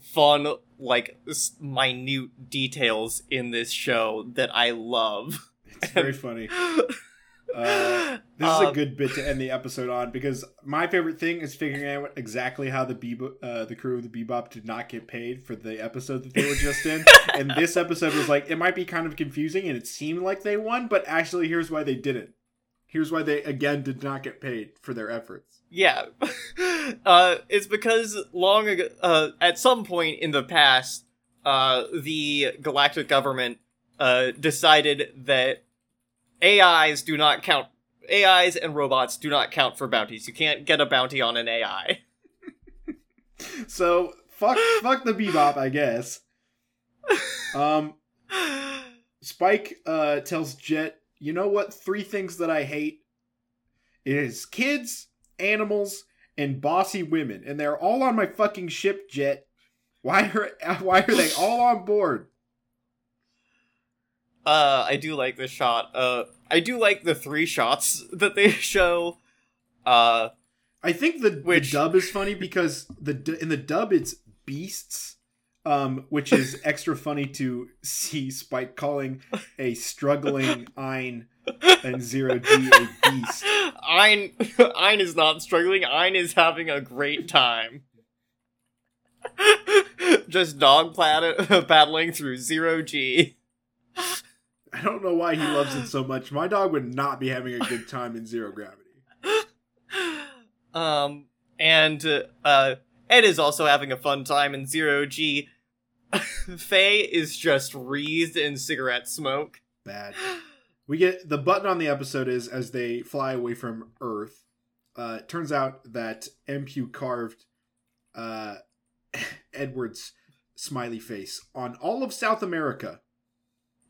fun, like minute details in this show that I love. It's very funny. <laughs> Uh, This is a Um, good bit to end the episode on because my favorite thing is figuring out exactly how the Bebop, uh, the crew of the Bebop did not get paid for the episode that they were just in. and this episode was like it might be kind of confusing and it seemed like they won, but actually here's why they didn't. Here's why they again did not get paid for their efforts. Yeah, <laughs> uh, it's because long ago, uh, at some point in the past, uh, the galactic government uh, decided that AIs do not count. AIs and robots do not count for bounties. You can't get a bounty on an AI. <laughs> So fuck fuck the Bebop, I guess. <laughs> Um Spike uh, tells Jet, you know what? Three things that I hate is kids, animals, and bossy women, and they're all on my fucking ship, Jet. Why are <laughs> why are they all on board? Uh, I do like this shot. Uh, I do like the three shots that they <laughs> show. Uh, I think the, Which- the dub is funny because the in the dub it's beasts, um, which is <laughs> extra funny to see Spike calling a struggling Ein and Zero G a beast. Ein Ein is not struggling. Ein is having a great time. Just dog plat- paddling through zero G. I don't know why he loves it so much. My dog would not be having a good time in zero gravity. Um, and uh, Ed is also having a fun time in zero G. <laughs> Faye is just wreathed in cigarette smoke. Bad. We get the button on the episode is as they fly away from Earth. Uh, it turns out that MQ carved uh, <laughs> Edward's smiley face on all of South America.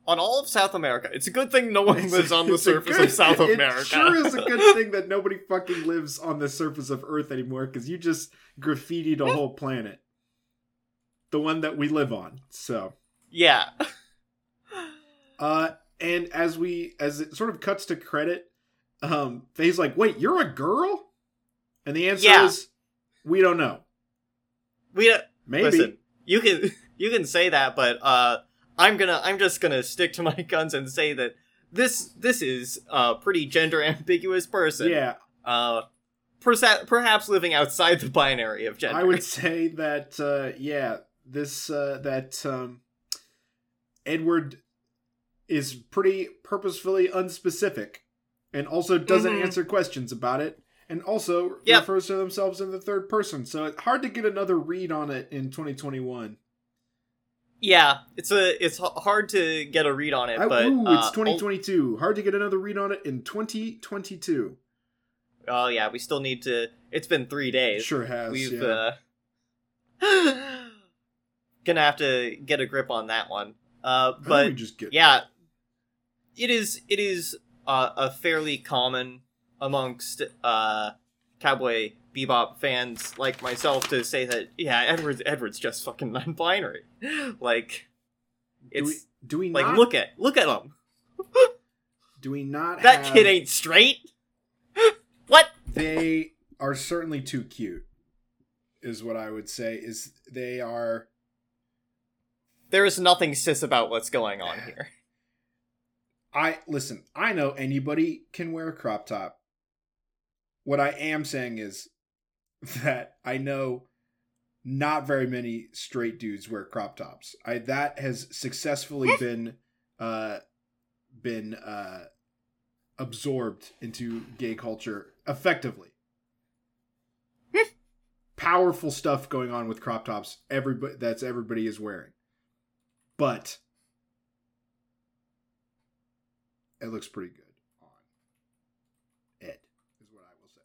On all of South America, it's a good thing no one lives on the surface good- of South America. it sure is a good thing that <laughs> nobody fucking lives on the surface of Earth anymore because you just graffitied a whole planet. The one that we live on. So, yeah. <laughs> uh, and as we as it sort of cuts to credit, um, Faye's like, "Wait, you're a girl?" And the answer Yeah. is, "We don't know. We uh, Maybe." listen. You can <laughs> you can say that, but uh, I'm gonna I'm just gonna stick to <laughs> my guns and say that this this is a pretty gender ambiguous person. yeah, Uh, persa- perhaps living outside the binary of gender. I would say that uh, yeah, this uh, that um, Edward is pretty purposefully unspecific, and also doesn't Mhm. answer questions about it, and also Yep. refers to themselves in the third person. So it's hard to get another read on it in 2021. Yeah, it's a it's hard to get a read on it, I- but ooh, uh, it's 2022. Hard to get another read on it in 2022. Oh, oh, yeah, we still need to. It's been three days. Sure has. We've yeah. uh, <gasps> <laughs> gonna have to get a grip on that one. Uh, How do we but just get yeah, it is it is uh, a fairly common amongst uh, Cowboy Bebop fans like myself to say that yeah, Edwards Edwards just fucking <laughs> non-binary. like do we, it's do we like not, look at look at him. do we not That have, kid ain't straight. <laughs> what? they are certainly too cute is what i would say is they are There is nothing cis about what's going on here. i listen i know anybody can wear a crop top. What i am saying is <laughs> that i know not very many straight dudes wear crop tops. I that has successfully been uh been uh absorbed into gay culture effectively. Powerful stuff going on with crop tops everybody that's everybody is wearing but it looks pretty good on ed is what i will say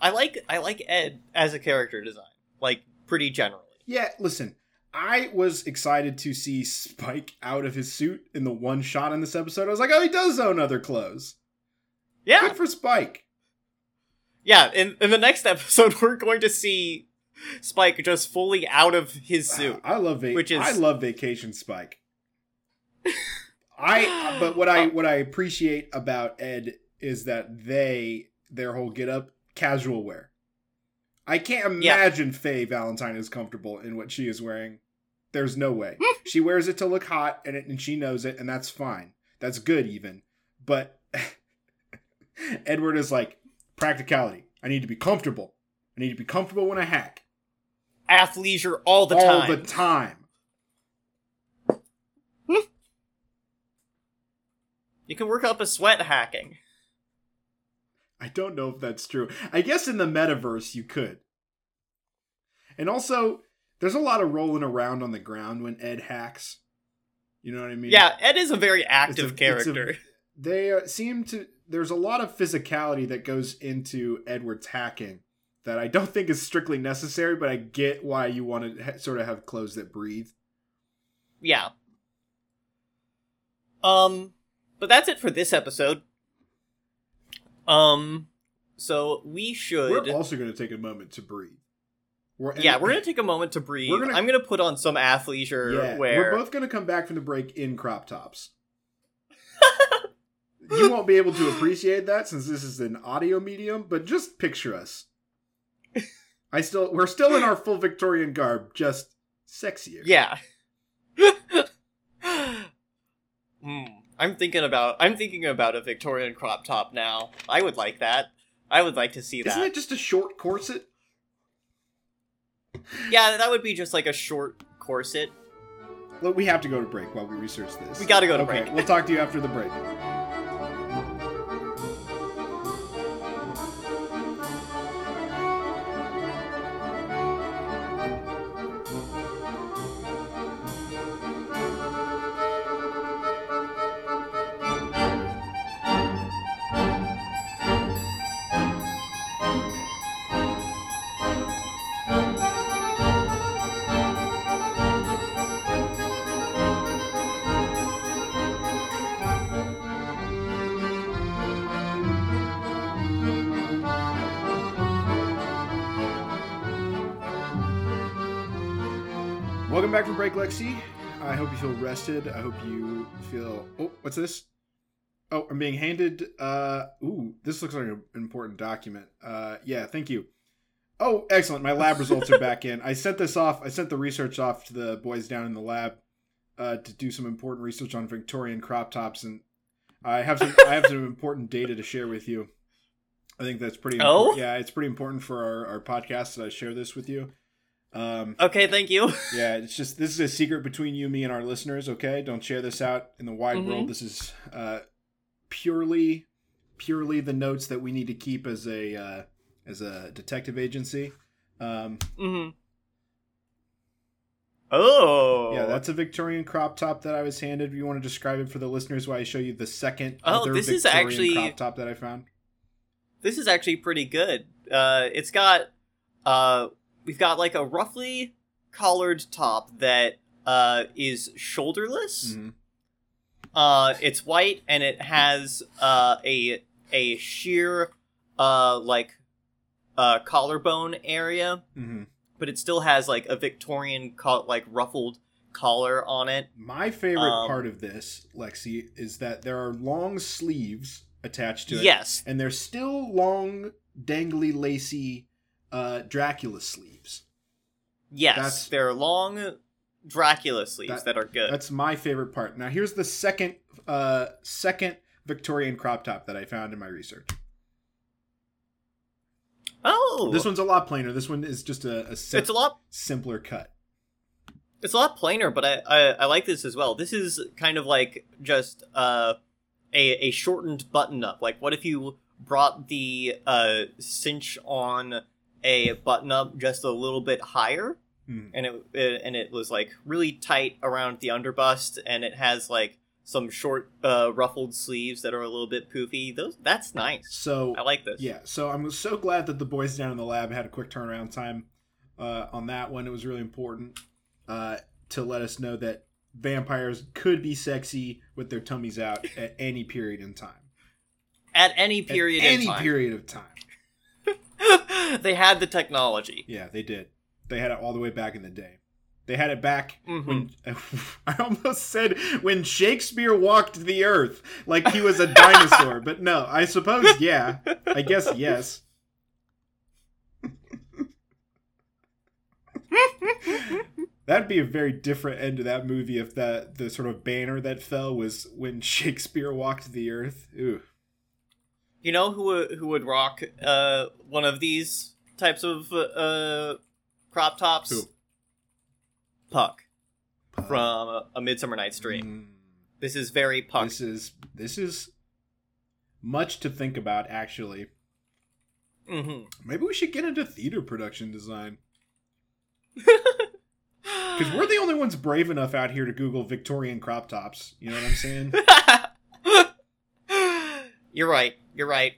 I like I like Ed as a character design, like pretty generally. yeah listen i was excited to see spike out of his suit in the one shot in this episode i was like oh he does own other clothes Yeah, good for spike yeah. In in the next episode, <laughs> we're going to see Spike just fully out of his suit. i love va- Which is- i love vacation spike <laughs> I but what I what I appreciate about Ed is that they their whole get up casual wear. I can't Yeah. imagine Faye Valentine is comfortable in what she is wearing. There's no way. Hmm. she wears it to look hot and it, and she knows it and that's fine. That's good even. But <laughs> Edward is like practicality. I need to be comfortable. I need to be comfortable when I hack Athleisure all the all time. All the time. You can work up a sweat hacking. I don't know if that's true. I guess in the metaverse you could. And also, there's a lot of rolling around on the ground when Ed hacks. You know what I mean? Yeah, Ed is a very active a- it's a- character. <laughs> They uh, seem to. There's a lot of physicality that goes into Edward's hacking that I don't think is strictly necessary, but I get why you want to ha- sort of have clothes that breathe. yeah. Um, but that's it for this episode. Um, so we should. We're also going to take a moment to breathe. We're, yeah, we're gonna take a moment to breathe. Gonna- I'm gonna put on some athleisure yeah, wear. we're both gonna come back from the break in crop tops. <laughs> you won't be able to appreciate that since this is an audio medium, but just picture us. I still we're still in our full Victorian garb, just sexier. Yeah. <laughs> Hmm. I'm thinking about I'm thinking about a Victorian crop top now. I would like that. I would like to see that. Isn't it just a short corset? Yeah, that would be just like a short corset. Look, we have to go to break while we research this. We gotta go to okay, break. We'll talk to you after the break. Break, Lexi. I hope you feel rested. I hope you feel. Oh, what's this? Oh, I'm being handed. Uh, ooh, this looks like an important document. Uh, yeah, thank you. Oh, excellent. My lab results are back in. I sent this off. I sent the research off to the boys down in the lab uh, to do some important research on Victorian crop tops, and I have some. I have some important data to share with you. I think that's pretty. Oh? yeah, it's pretty important for our, our podcast that I share this with you. Um, Okay, thank you. <laughs> yeah, it's just this is a secret between you, me, and our listeners. Okay, don't share this out in the wide Mhm. world. This is uh, purely, purely the notes that we need to keep as a uh, as a detective agency. Um, mm-hmm. Oh. Yeah, that's a Victorian crop top that I was handed. If you want to describe it for the listeners, while I show you the second Oh, other this is Victorian actually- crop top that I found. this is actually pretty good. Uh, it's got uh, we've got like a roughly collared top that uh is shoulderless. Mhm. Uh, it's white and it has uh a a sheer uh like uh collarbone area, Mhm. but it still has like a Victorian col- like ruffled collar on it. My favorite Um, part of this, Lexi, is that there are long sleeves attached to it. Yes, and they're still long, dangly, lacy uh, Dracula sleeves. yes, That's- they're long Dracula sleeves That- that, are good. That's my favorite part. Now, here's the second, uh, second Victorian crop top that I found in my research. Oh, This one's a lot plainer. This one is just a, a sim- it's a lot simpler cut. it's a lot plainer, but I, I I like this as well. This is kind of like just uh a a shortened button up. Like what if you brought the uh cinch on a button up just a little bit higher Hmm. and it, it and it was like really tight around the underbust and it has like some short uh ruffled sleeves that are a little bit poofy. Those that's nice. So I like this. yeah, so I'm so glad that the boys down in the lab had a quick turnaround time uh, on that one. It was really important uh, to let us know that vampires could be sexy with their tummies out at any period in time. At any period at in any time. period of time. <laughs> they had the technology. Yeah, they did. They had it all the way back in the day. They had it back Mhm. when <laughs> I almost said when Shakespeare walked the earth like he was a dinosaur, but no, I suppose yeah. I guess yes. That'd be a very different end to that movie if that the sort of banner that fell was when Shakespeare walked the earth. Ooh. You know who would- who would rock uh one of these types of uh crop tops? Who? Puck from A Midsummer Night's Dream. Mm. This is very Puck. This is this is much to think about actually. hmm Maybe we should get into theater production design. <laughs> Because we're the only ones brave enough out here to Google Victorian crop tops. You know what I'm saying? <laughs> You're right. You're right.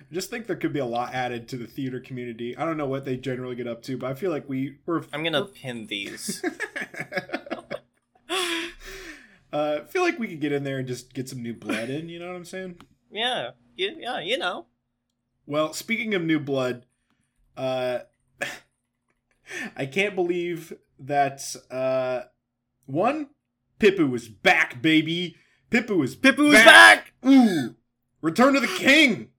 I just think there could be a lot added to the theater community. I don't know what they generally get up to, but I feel like we we're. I'm gonna pin these. <laughs> uh, feel like we could get in there and just get some new blood in. You know what I'm saying? yeah. You, yeah. You know. Well, speaking of new blood, uh, I can't believe that uh one Pipu is back, baby. Pipu is Pipu's back. Ooh, Return to the King. <sighs>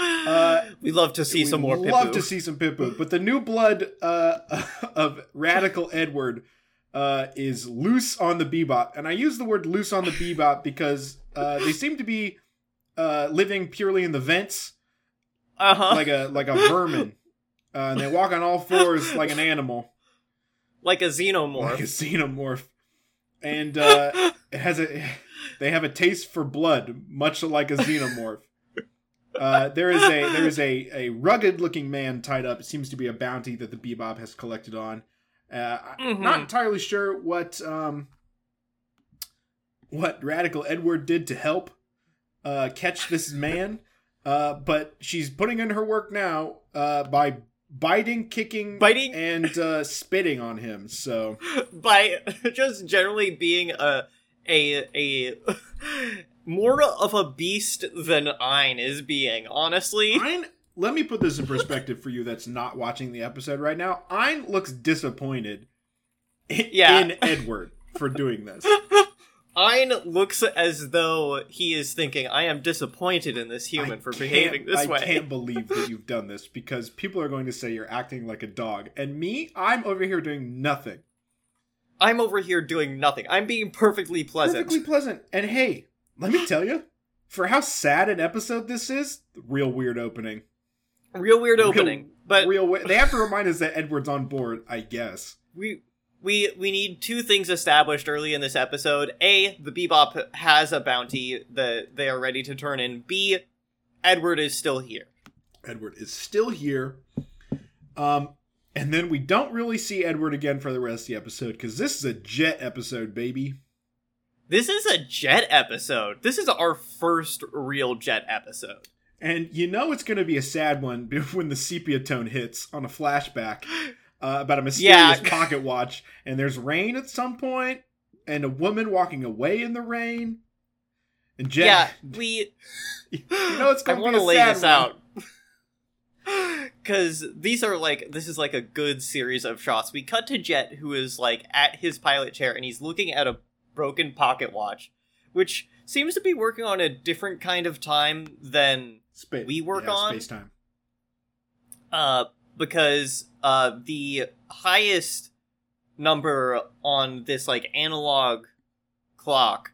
Uh, we love to see some more. Love to see some Pipu, but the new blood uh, <laughs> of Radical Edward uh, is loose on the Bebop, and I use the word loose on the Bebop because uh, they seem to be uh, living purely in the vents, Uh huh. like a like a vermin, uh, and they walk on all fours like an animal, like a xenomorph. like a xenomorph, and uh, it has a they have a taste for blood, much like a xenomorph. Uh, there is a there is a, a rugged looking man tied up. It seems to be a bounty that the Bebop has collected on. Uh, I'm Mhm. Not entirely sure what um, what Radical Edward did to help uh, catch this man, uh, but she's putting in her work now uh, by biting, kicking, Biting? and uh, spitting on him. So <laughs> by just generally being a a a <laughs> more of a beast than Ein is being. Honestly, Ein, let me put this in perspective for you that's not watching the episode right now. Ein looks disappointed i- Yeah. in Edward for doing this. <laughs> Ein looks as though he is thinking, "I am disappointed in this human I for behaving this I way." I can't believe that you've done this because people are going to say you're acting like a dog. And me, I'm over here doing nothing. I'm over here doing nothing. I'm being perfectly pleasant. Perfectly pleasant. And hey, let me <gasps> tell you, for how sad an episode this is, real weird opening. Real weird Real- opening, but real wi- they have to remind us that Edward's on board, I guess. we we we need two things established early in this episode. A, the Bebop has a bounty that they are ready to turn in. B, Edward is still here. Edward is still here. Um, and then we don't really see Edward again for the rest of the episode because this is a jet episode, baby. This is a Jet episode. This is our first real Jet episode. And you know it's going to be a sad one <laughs> when the sepia tone hits on a flashback <gasps> uh, about a mysterious Yeah. pocket watch, and there's rain at some point, and a woman walking away in the rain. And Jet, Yeah, <laughs> we you know it's going to want be to a lay sad this one. out. <laughs> Cause these are like this is like a good series of shots. We cut to Jet, who is like at his pilot chair, and he's looking at a broken pocket watch, which seems to be working on a different kind of time than Spa- we work yeah, on. space time. uh because uh the highest number on this like analog clock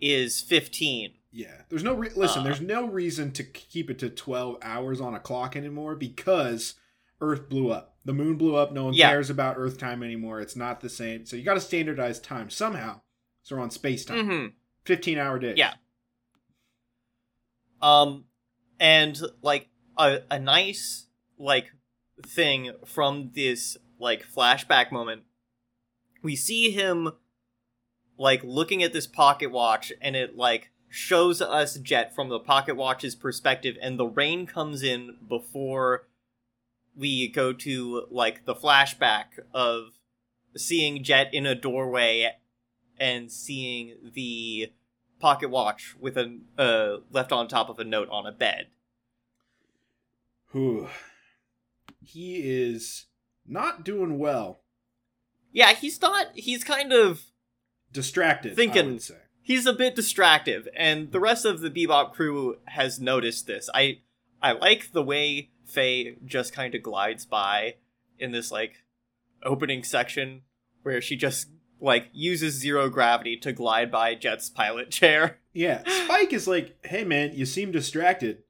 is 15 Yeah, there's no re- listen. Uh. there's no reason to keep it to 12 hours on a clock anymore because Earth blew up. The moon blew up. No one Yeah. cares about Earth time anymore. It's not the same. So you got to standardize time somehow. So we're on space time. mm-hmm. 15 hour days. Yeah. um and like a, a nice like thing from this like flashback moment we see him like looking at this pocket watch and it like shows us jet from the pocket watch's perspective and the rain comes in before we go to like the flashback of seeing jet in a doorway and seeing the pocket watch with a uh, left on top of a note on a bed Whew. He is not doing well. yeah he's not he's kind of Distracted. Thinking-. He's a bit distractive and the rest of the bebop crew has noticed this i i like the way faye just kind of glides by in this like opening section where she just like uses zero gravity to glide by jet's pilot chair <laughs> Yeah, Spike is like, "Hey man, you seem distracted.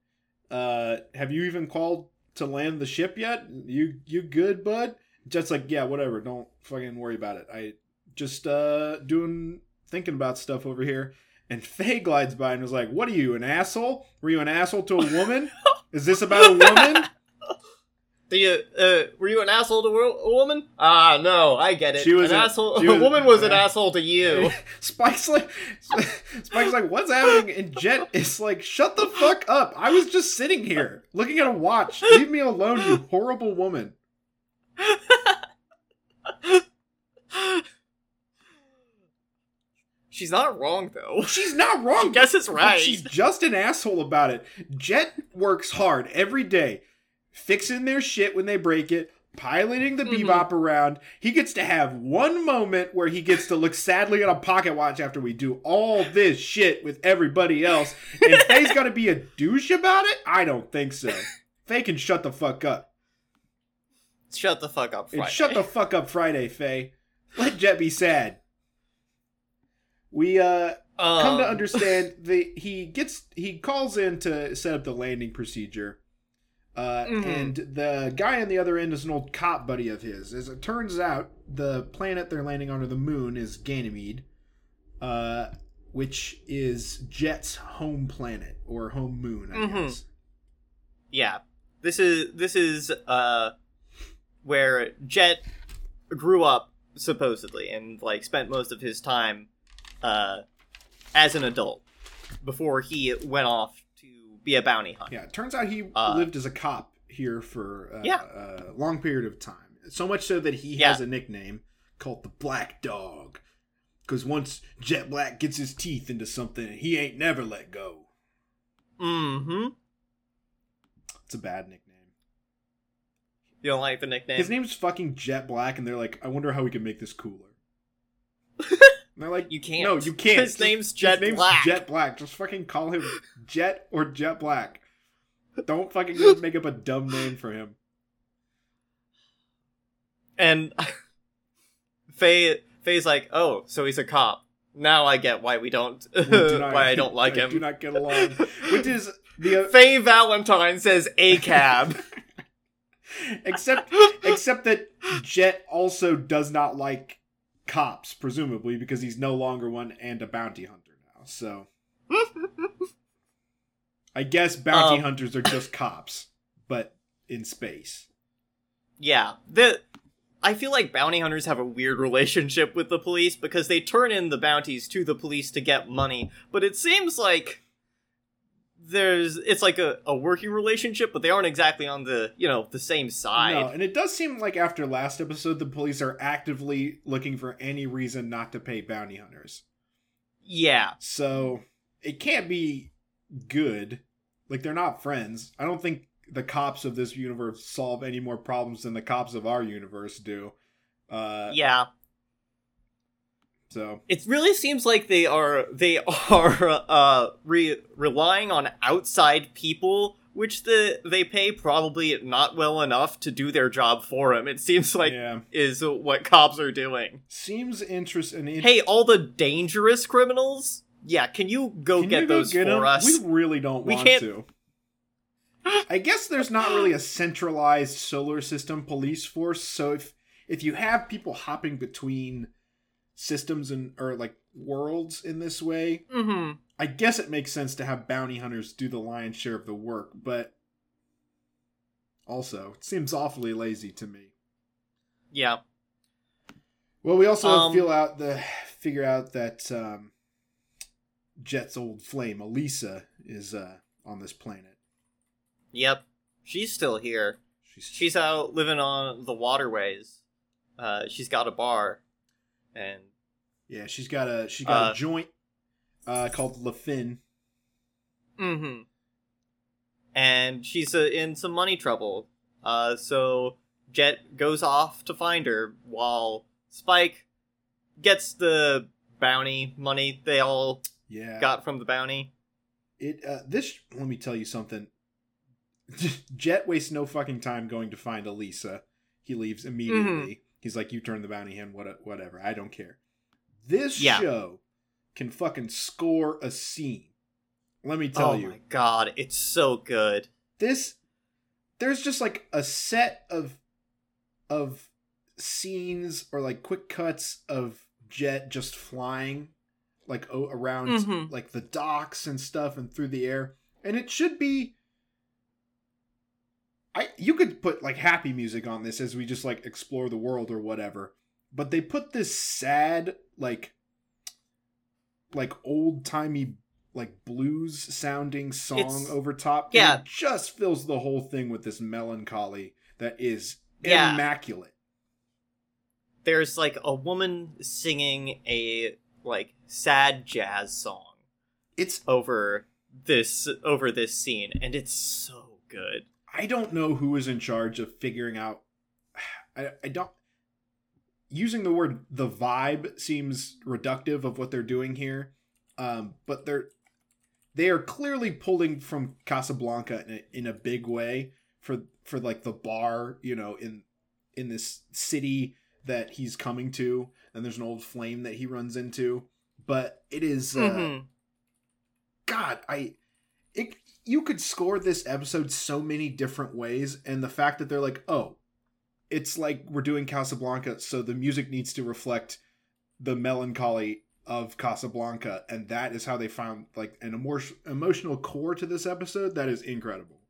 Uh, have you even called to land the ship yet? You you good, bud?" Jet's like, "Yeah, whatever. Don't fucking worry about it. I just uh doing thinking about stuff over here." And Faye glides by and was like, "What are you, an asshole? Were you an asshole to a woman? Is this about a woman?" <laughs> You, uh, were you an asshole to a woman? Ah, no, I get it. She was an asshole. she <laughs> a woman was an uh, asshole to you. <laughs> Spike's like, Spike's like, what's happening? And Jet is like, shut the fuck up. I was just sitting here looking at a watch. Leave me alone, you horrible woman. She's not wrong though. <laughs> She's not wrong. Guess it's right. She's just an asshole about it. Jet works hard every day, fixing their shit when they break it, piloting the Mhm. bebop around. He gets to have one moment where he gets to look sadly at a pocket watch after we do all this shit with everybody else. And <laughs> Faye's gonna be a douche about it? I don't think so. Faye can shut the fuck up. Shut the fuck up, And Friday. shut the fuck up Friday, Faye. Let Jet be sad. We uh come to Um, understand <laughs> that he gets he calls in to set up the landing procedure uh, Mhm. and the guy on the other end is an old cop buddy of his as it turns out the planet they're landing on, or the moon is ganymede uh, which is jet's home planet or home moon i Mhm. guess Yeah. This is this is uh where Jet grew up supposedly and like spent most of his time uh as an adult before he went off to be a bounty hunter. yeah it turns out he Uh, lived as a cop here for uh, Yeah. a long period of time so much so that he Yeah. has a nickname called the black dog because once jet black gets his teeth into something he ain't never let go Mm-hmm. it's a bad nickname You don't like the nickname? his name's fucking jet black and they're like i wonder how we can make this cooler <laughs> and they're like You can't. no you can't <laughs> His Just- name's Jet his name's Black. jet black just fucking call him jet or jet black don't fucking just make up a dumb name for him And <laughs> Faye Faye's like, oh, so he's a cop. Now I get why we don't We do <laughs> not- why I don't like him. do not get along which is the uh, Faye Valentine says a cab. except except that Jet also does not like cops, presumably because he's no longer one and a bounty hunter now. So <laughs> I guess bounty Um. hunters are just <laughs> cops, but in space. yeah. The I feel like bounty hunters have a weird relationship with the police because they turn in the bounties to the police to get money, but it seems like there's it's like a, a working relationship, but they aren't exactly on the you know the same side. No, and it does seem like after last episode, the police are actively looking for any reason not to pay bounty hunters. Yeah, So it can't be good. Like they're not friends. I don't think the cops of this universe solve any more problems than the cops of our universe do. Uh, yeah. So It really seems like they are they are <laughs> uh re- relying on outside people, which the they pay probably not well enough to do their job for them. It seems like yeah, is what cops are doing. seems interesting. It, Hey, all the dangerous criminals, yeah, can you go can get you go those get for 'em? us? We really don't We want can't- to. I guess there's not really a centralized solar system police force. So if if you have people hopping between systems and or like worlds in this way, Mm-hmm. I guess it makes sense to have bounty hunters do the lion's share of the work, but also it seems awfully lazy to me. Yeah. Well, we also Um, feel out the figure out that um, Jet's old flame, Elisa, is uh, on this planet. Yep. She's still here. She's She's out living on the waterways. Uh, she's got a bar, and yeah, she's got a she's got Uh, a joint uh, called LaFin. Mm-hmm. And she's uh, in some money trouble. Uh, so Jet goes off to find her while Spike gets the bounty money they all Yeah, got from the bounty. it. Uh, this let me tell you something. <laughs> Jet wastes no fucking time going to find Elisa. He leaves immediately. Mm-hmm. He's like, "You turn the bounty hand, what, whatever. I don't care." This Yeah. show can fucking score a scene. Let me tell oh you, my god, it's so good. this there's just like a set of of scenes or like quick cuts of Jet just flying like around Mhm. like the docks and stuff and through the air, and it should be. I you could put like happy music on this as we just like explore the world or whatever, but they put this sad like like old timey like blues sounding song It's- over top. yeah. it just fills the whole thing with this melancholy that is Yeah. immaculate. There's like a woman singing a like sad jazz song It's over this over this scene, and it's so good. I don't know who is in charge of figuring out <sighs> I, I don't using the word the vibe seems reductive of what they're doing here. Um, but they're they are clearly pulling from Casablanca in a, in a big way for for like the bar, you know, in in this city that he's coming to, and there's an old flame that he runs into. But it is uh, Mhm. God, I it you could score this episode so many different ways, and the fact that they're like, oh, it's like we're doing Casablanca, so the music needs to reflect the melancholy of Casablanca, and that is how they found like an emo- emotional core to this episode. That is incredible.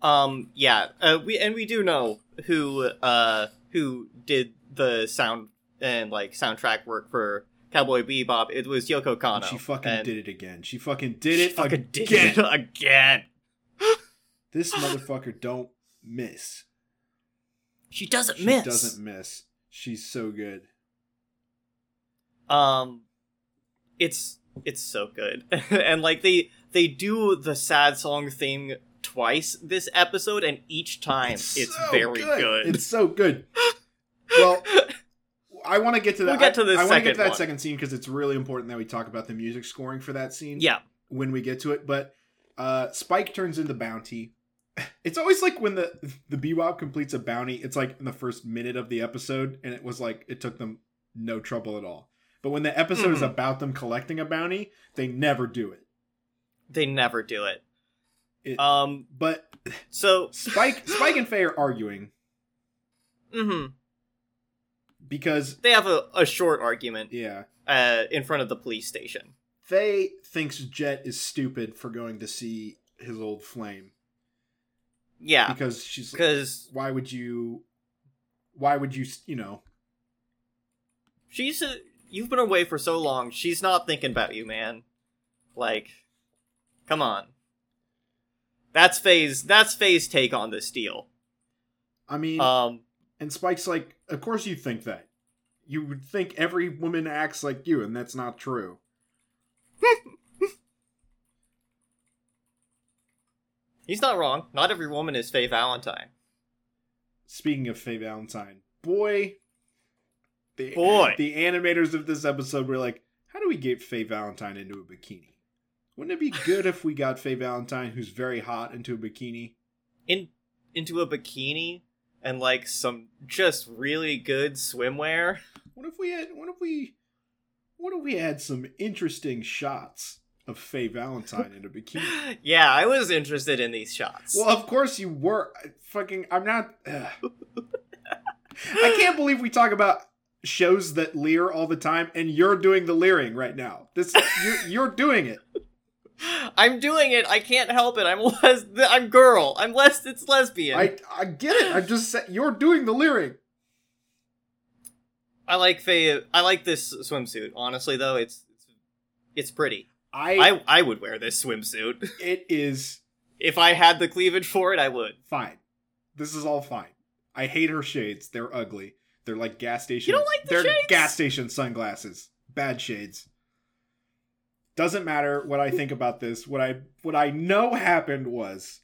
Um, yeah, uh, we and we do know who uh who did the sound and like soundtrack work for Cowboy Bebop. It was Yoko Kanno. And she fucking and did it again. She fucking did it fucking again. did it <laughs> again. <laughs> This motherfucker don't miss. She doesn't miss. She miss. doesn't miss. She's so good. Um, it's it's so good, <laughs> and like they they do the sad song thing twice this episode, and each time it's, so very good. It's so good. Well, I want to get to that. We'll get to the I, I want to get second to that one. second scene because it's really important that we talk about the music scoring for that scene. yeah, when we get to it. But uh, Spike turns into Bounty. <laughs> It's always like when the the Bebop completes a bounty. It's like in the first minute of the episode, and it was like it took them no trouble at all. But when the episode is Mhm. about them collecting a bounty, they never do it. they never do it. It- Um, But so Spike, Spike and Faye are arguing <laughs> hmm because they have a, a short argument yeah, uh in front of the police station. Faye thinks Jet is stupid for going to see his old flame Yeah, because she's like, because why would you, why would you, you know, she's uh you've been away for so long. She's not thinking about you, man. Like, come on. That's Faye's. That's Faye's take on this deal. I mean, Um, And Spike's like, Of course you think that. You would think every woman acts like you, and that's not true. <laughs> he's not wrong. Not every woman is Faye Valentine. Speaking of Faye Valentine, boy, the, Boy. the animators of this episode were like, How do we get Faye Valentine into a bikini? Wouldn't it be good if we got Faye Valentine, who's very hot, into a bikini? In into a bikini and like some just really good swimwear. What if we had? What if we? What if we had some interesting shots of Faye Valentine in a bikini? <laughs> yeah, I was interested in these shots. Well, of course you were. I Fucking, I'm not. I can't believe we talk about shows that leer all the time, and you're doing the leering right now. This, you're, you're doing it. I'm doing it. I can't help it. I'm <laughs> les- I'm girl. I'm less. It's lesbian. I, I get it. I'm just saying you're doing the leering. I like Faye. I like this swimsuit. Honestly, though, it's it's, it's pretty. I, I I would wear this swimsuit <laughs> it is if I had the cleavage for it. I would. fine. This is all fine. I hate her shades. They're ugly. They're like gas station. You don't like the They're shades? gas station sunglasses. Bad shades. Doesn't matter what I think about this. What I what I know happened was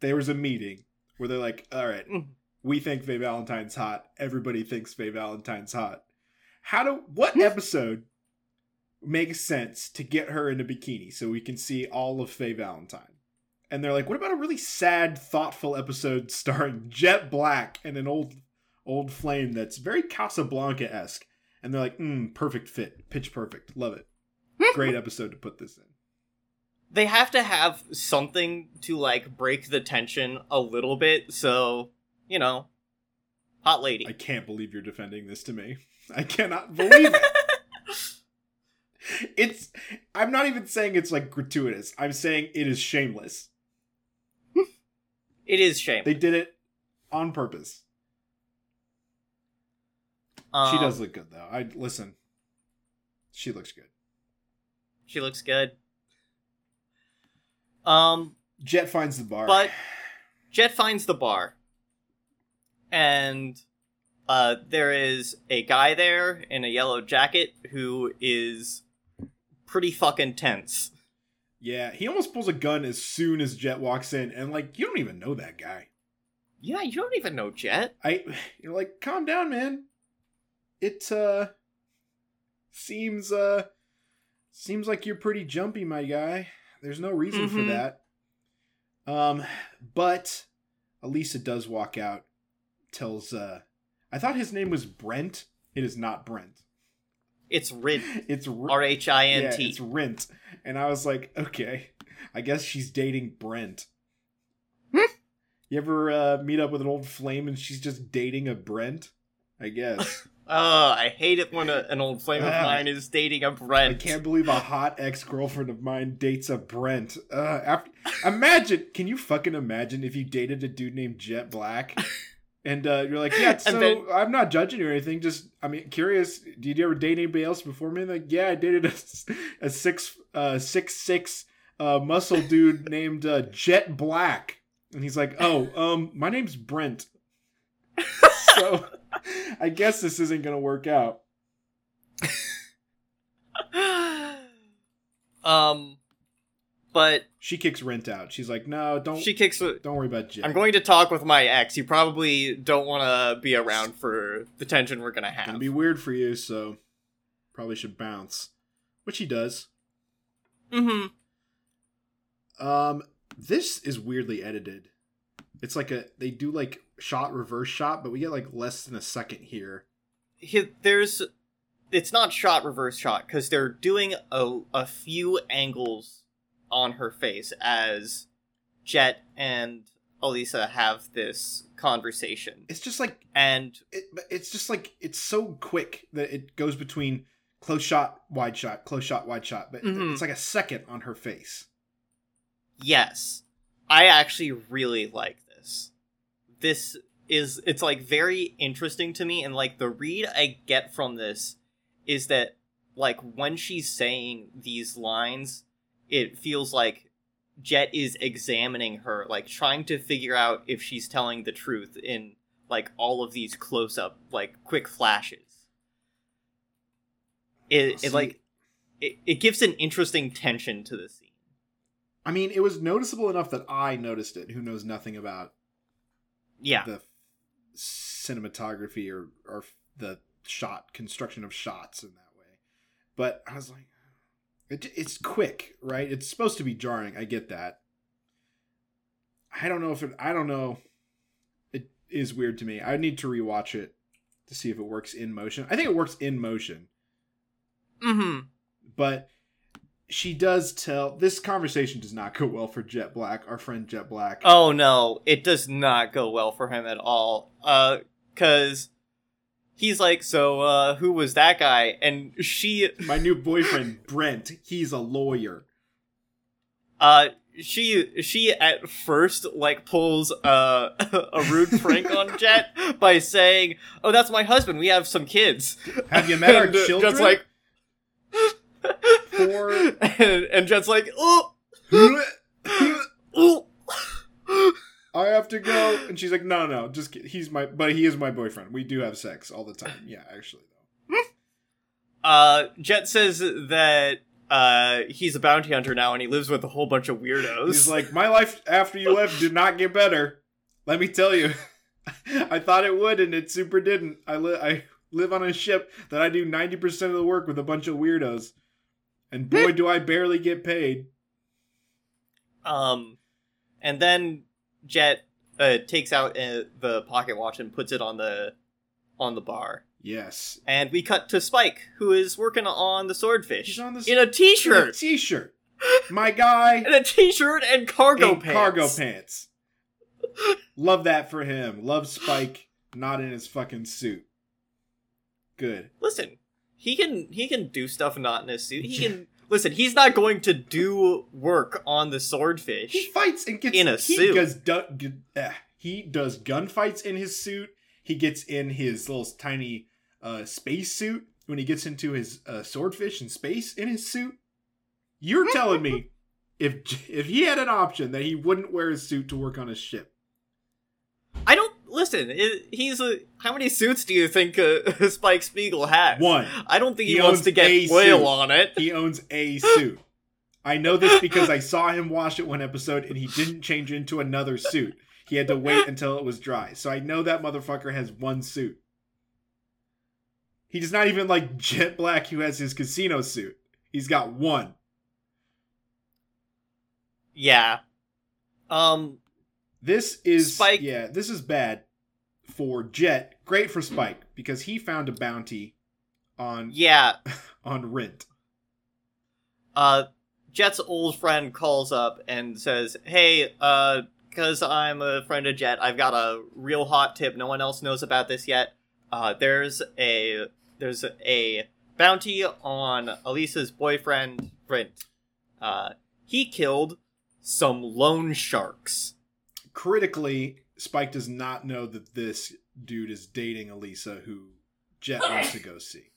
there was a meeting where they're like, "All right, Mm. we think Faye Valentine's hot. Everybody thinks Faye Valentine's hot. How do what Hmm. episode makes sense to get her in a bikini so we can see all of Faye Valentine?" And they're like, "What about a really sad, thoughtful episode <laughs> starring Jet Black and an old old flame that's very Casablanca esque?" And they're like, mm, "Perfect fit, pitch perfect, love it. Great episode to put this in." They have to have something to like break the tension a little bit. So you know, hot lady. I can't believe you're defending this to me. <laughs> I cannot believe it. <laughs> it's I'm not even saying it's like gratuitous. I'm saying it is shameless. it is shame. They did it on purpose. Um, she does look good though. I listen. She looks good. She looks good. Um, Jet finds the bar. But- Jet finds the bar, and uh, there is a guy there in a yellow jacket who is pretty fucking tense. yeah, he almost pulls a gun as soon as Jet walks in, and like you don't even know that guy. Yeah, you don't even know Jet. I you're like, calm down, man. It uh seems uh seems like you're pretty jumpy, my guy. There's no reason for Mhm. that. Um, but Elisa does walk out, tells uh I thought his name was Brent. It is not Brent. It's Rhint. <laughs> It's R- H I N T. it's Rent. And I was like, okay, I guess she's dating Brent. Hmm? you ever uh, meet up with an old flame and she's just dating a Brent? I guess. <laughs> Oh, I hate it when a, an old flame of mine is dating a Brent. I can't believe a hot ex girlfriend of mine dates a Brent. Uh, after, imagine, can you fucking imagine if you dated a dude named Jet Black? And uh, you're like, yeah, so then- I'm not judging you or anything. Just, I mean, curious. Did you ever date anybody else before me? Like, yeah, I dated a, a six, uh, six six, uh, muscle dude <laughs> named uh, Jet Black. And he's like, oh, um, my name's Brent. <laughs> so, I guess this isn't gonna work out. <laughs> um, but She kicks Rent out. She's like, no, don't, she kicks. don't worry about Jet. I'm going to talk with my ex. You probably don't want to be around for the tension we're gonna have. It's gonna be weird for you, so probably should bounce. Which he does. mm-hmm. Um, this is weirdly edited. It's like a they do like shot reverse shot, but we get like less than a second here. He, there's, it's not shot reverse shot because they're doing a a few angles on her face as Jet and Elisa have this conversation, It's just like and it, it's just like it's so quick that it goes between close shot, wide shot, close shot, wide shot, but Mhm. it's like a second on her face. Yes. I actually really like this. This is it's like very interesting to me and like the read I get from this is that like when she's saying these lines it feels like Jet is examining her like trying to figure out if she's telling the truth in like all of these close up like quick flashes. It it like it, it gives an interesting tension to scene. I mean, it was noticeable enough that I noticed it. Who knows nothing about Yeah. the cinematography or or the shot construction of shots in that way. But I was like, it, it's quick, right? It's supposed to be jarring. I get that. I don't know if it. I don't know. It is weird to me. I need to rewatch it to see if it works in motion. I think it works in motion, Mm Mhm. but she does tell. This conversation does not go well for Jet Black, our friend Jet Black. Oh no, it does not go well for him at all. Uh, cause he's like, so, uh, who was that guy? And she, <laughs> My new boyfriend Brent. He's a lawyer. uh, she, she at first, like, pulls, uh, <laughs> a rude prank on Jet <laughs> by saying, oh, that's my husband, we have some kids. Have you met our uh, children? Jet's like, Poor. and, and Jet's like, oh, oh. I have to go, and she's like, "No, no, just kid- he's my, but he is my boyfriend. We do have sex all the time. Yeah, actually, though. Uh, Jet says that uh he's a bounty hunter now and he lives with a whole bunch of weirdos. He's like, my life after you left did not get better. Let me tell you, <laughs> I thought it would, and it super didn't. I li- I live on a ship that I do ninety percent of the work with a bunch of weirdos, and boy, do I barely get paid. um, and then Jet uh takes out uh, the pocket watch and puts it on the on the bar. Yes, And we cut to Spike, who is working on the swordfish He's on the in a t-shirt, t-shirt. My guy <laughs> in a t-shirt and cargo in pants. cargo pants. Love that for him. Love Spike not in his fucking suit. Good. Listen, he can he can do stuff not in his suit. He can listen. He's not going to do work on the swordfish. He fights and gets In a he suit. Does, du- eh, he does gunfights in his suit. He gets in his little tiny uh, space suit when he gets into his uh, swordfish in space in his suit. You're telling me if if he had an option that he wouldn't wear his suit to work on his ship? Listen. i he's a. How many suits do you think uh, <laughs> Spike Spiegel has? One. I don't think he, He wants to get a oil on it. He owns a <laughs> suit. I know this because I saw him wash it one episode and he didn't change into another suit. He had to wait until it was dry. So I know that motherfucker has one suit. He does not even like Jet Black, who has his casino suit. He's got one. Yeah. Um. This is Spike- Yeah, this is bad for Jet. Great for Spike because he found a bounty on Yeah. <laughs> on Rent. Uh. Jet's old friend calls up and says, "Hey, uh, because I'm a friend of Jet, I've got a real hot tip. No one else knows about this yet. Uh, there's a there's a bounty on Elisa's boyfriend, Brent. Uh, he killed some loan sharks. Critically, Spike does not know that this dude is dating Elisa, who Jet wants to go see.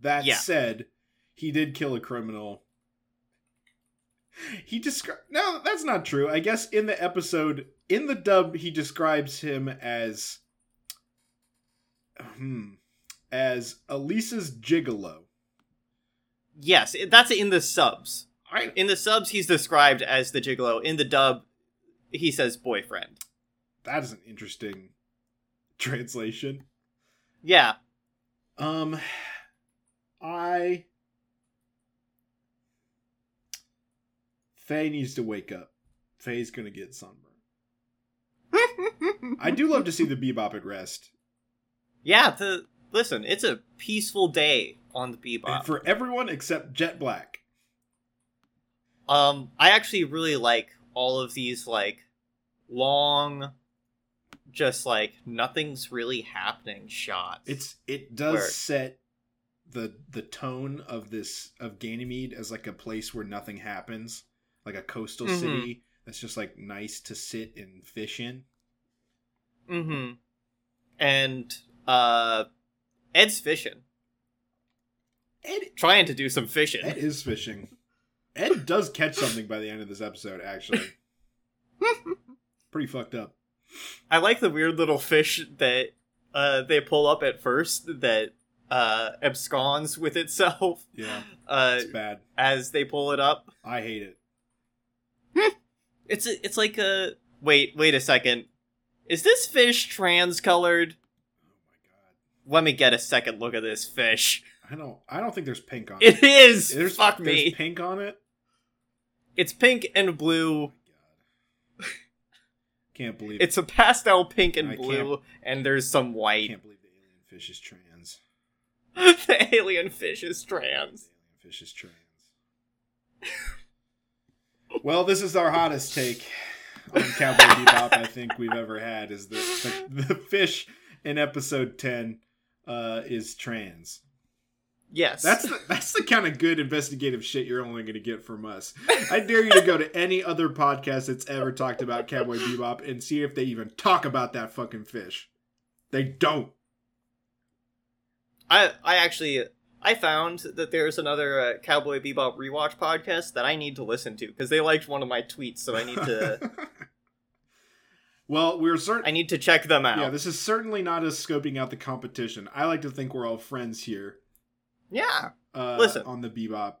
That Yeah. said, he did kill a criminal. He described. No, that's not true. I guess in the episode, in the dub, he describes him as. Hmm. As Elisa's gigolo. Yes, that's in the subs. I, In the subs, he's described as the gigolo. In the dub, he says boyfriend. that is an interesting translation. Yeah, Um, I. Faye needs to wake up. Faye's gonna get sunburned. I do love to see the bebop at rest. yeah. The listen, it's a peaceful day on the And Bebop. for everyone except Jet Black. Um, I actually really like all of these like long, just like nothing's really happening shots. It's it does Word. set the the tone of this of Ganymede as like a place where nothing happens, like a coastal Mhm. city that's just like nice to sit and fish in. mm-hmm. And uh, Ed's fishing, Ed trying to do some fishing. Ed is fishing. Ed does catch something by the end of this episode, actually. <laughs> Pretty fucked up. I like the weird little fish that uh they pull up at first that uh absconds with itself <laughs> Yeah, uh it's bad. as they pull it up. I hate it. <laughs> It's a, it's like a wait wait a second. Is this fish trans colored? Oh my god! Let me get a second look at this fish. I don't. I don't think there's pink on it. It is. There's Fuck there's me. pink on it. It's pink and Oh blue. my. Can't believe. It's a pastel pink and I blue, and there's some I white. can't believe the alien fish is trans. <laughs> the alien fish is trans. The alien fish is trans. well, this is our hottest take on Cowboy Bebop. I think we've ever had is that the, the fish in episode ten uh, is trans. Yes. That's the, that's the kind of good investigative shit you're only going to get from us. I dare you to go to any other podcast that's ever talked about Cowboy Bebop and see if they even talk about that fucking fish. They don't. I I actually I found that there's another uh, Cowboy Bebop rewatch podcast that I need to listen to because they liked one of my tweets, so I need to <laughs> well, we're certain. I need to check them out. Yeah, this is certainly not us scoping out the competition. I like to think we're all friends here. Yeah, Uh, Listen. on the Bebop.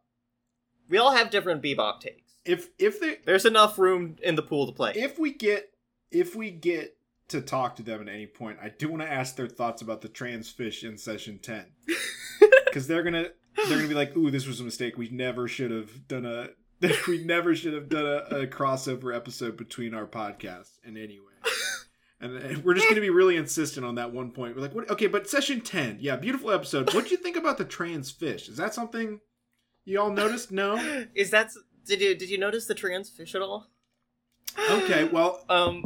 we all have different Bebop takes. If if they There's enough room in the pool to play. if we get if we get to talk to them at any point, I do want to ask their thoughts about the trans fish in session ten, <laughs> because they're gonna they're gonna be like, "Ooh, this was a mistake. We never should have done a <laughs> we never should have done a, a crossover episode between our podcasts in any way." <laughs> And we're just gonna be really insistent on that one point. We're like, "What? Okay, but session ten, yeah, beautiful episode. What do you think about the trans fish? Is that something you all noticed? No. <laughs> Is that did you did you notice the trans fish at all? Okay, well, <laughs> Um,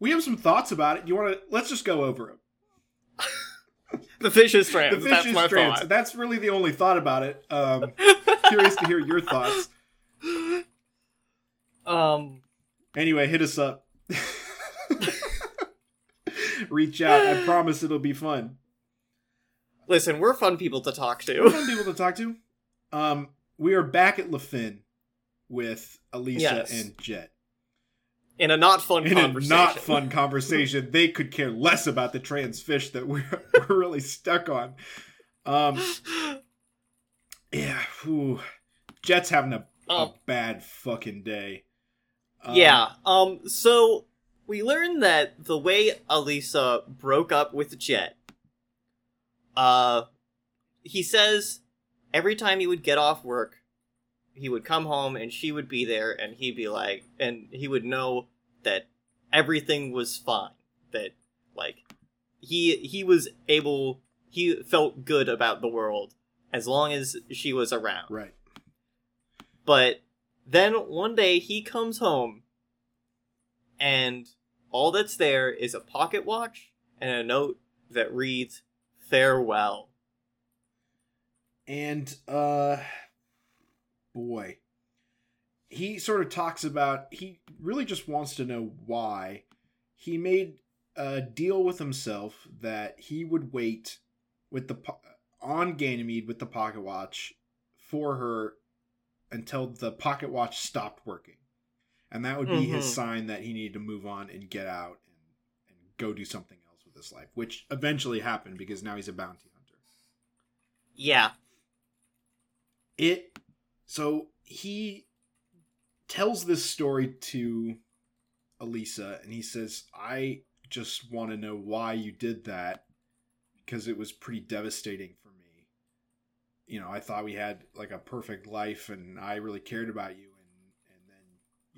we have some thoughts about it. You want to? Let's just go over them. <laughs> the fish is trans. the fish That's is my trans. thought. That's really the only thought about it. Um, curious to hear your thoughts. Um, Anyway, hit us up. Reach out. I promise it'll be fun. listen, we're fun people to talk We're to. fun people to talk to. Um, we are back at LaFin with Elisa Yes. and Jet. In a not fun In a conversation. not fun conversation, they could care less about the trans fish that we're, <laughs> we're really stuck on. Um, <gasps> yeah, whew. Jet's having a Um, a bad fucking day. Um, yeah. Um. So we learned that the way Elisa broke up with Jet, uh, he says every time he would get off work, he would come home and she would be there, and he'd be like, and he would know that everything was fine. That like he he was able, he felt good about the world as long as she was around. Right. But then one day he comes home and all that's there is a pocket watch and a note that reads farewell. And uh boy. He sort of talks about he really just wants to know why he made a deal with himself that he would wait with the po- on Ganymede with the pocket watch for her until the pocket watch stopped working. And that would be his Mhm. sign that he needed to move on and get out and, and go do something else with his life, which eventually happened because now he's a bounty hunter. Yeah. It so he tells this story to Elisa and he says, I just want to know why you did that because it was pretty devastating for me. You know, I thought we had like a perfect life and I really cared about you and and then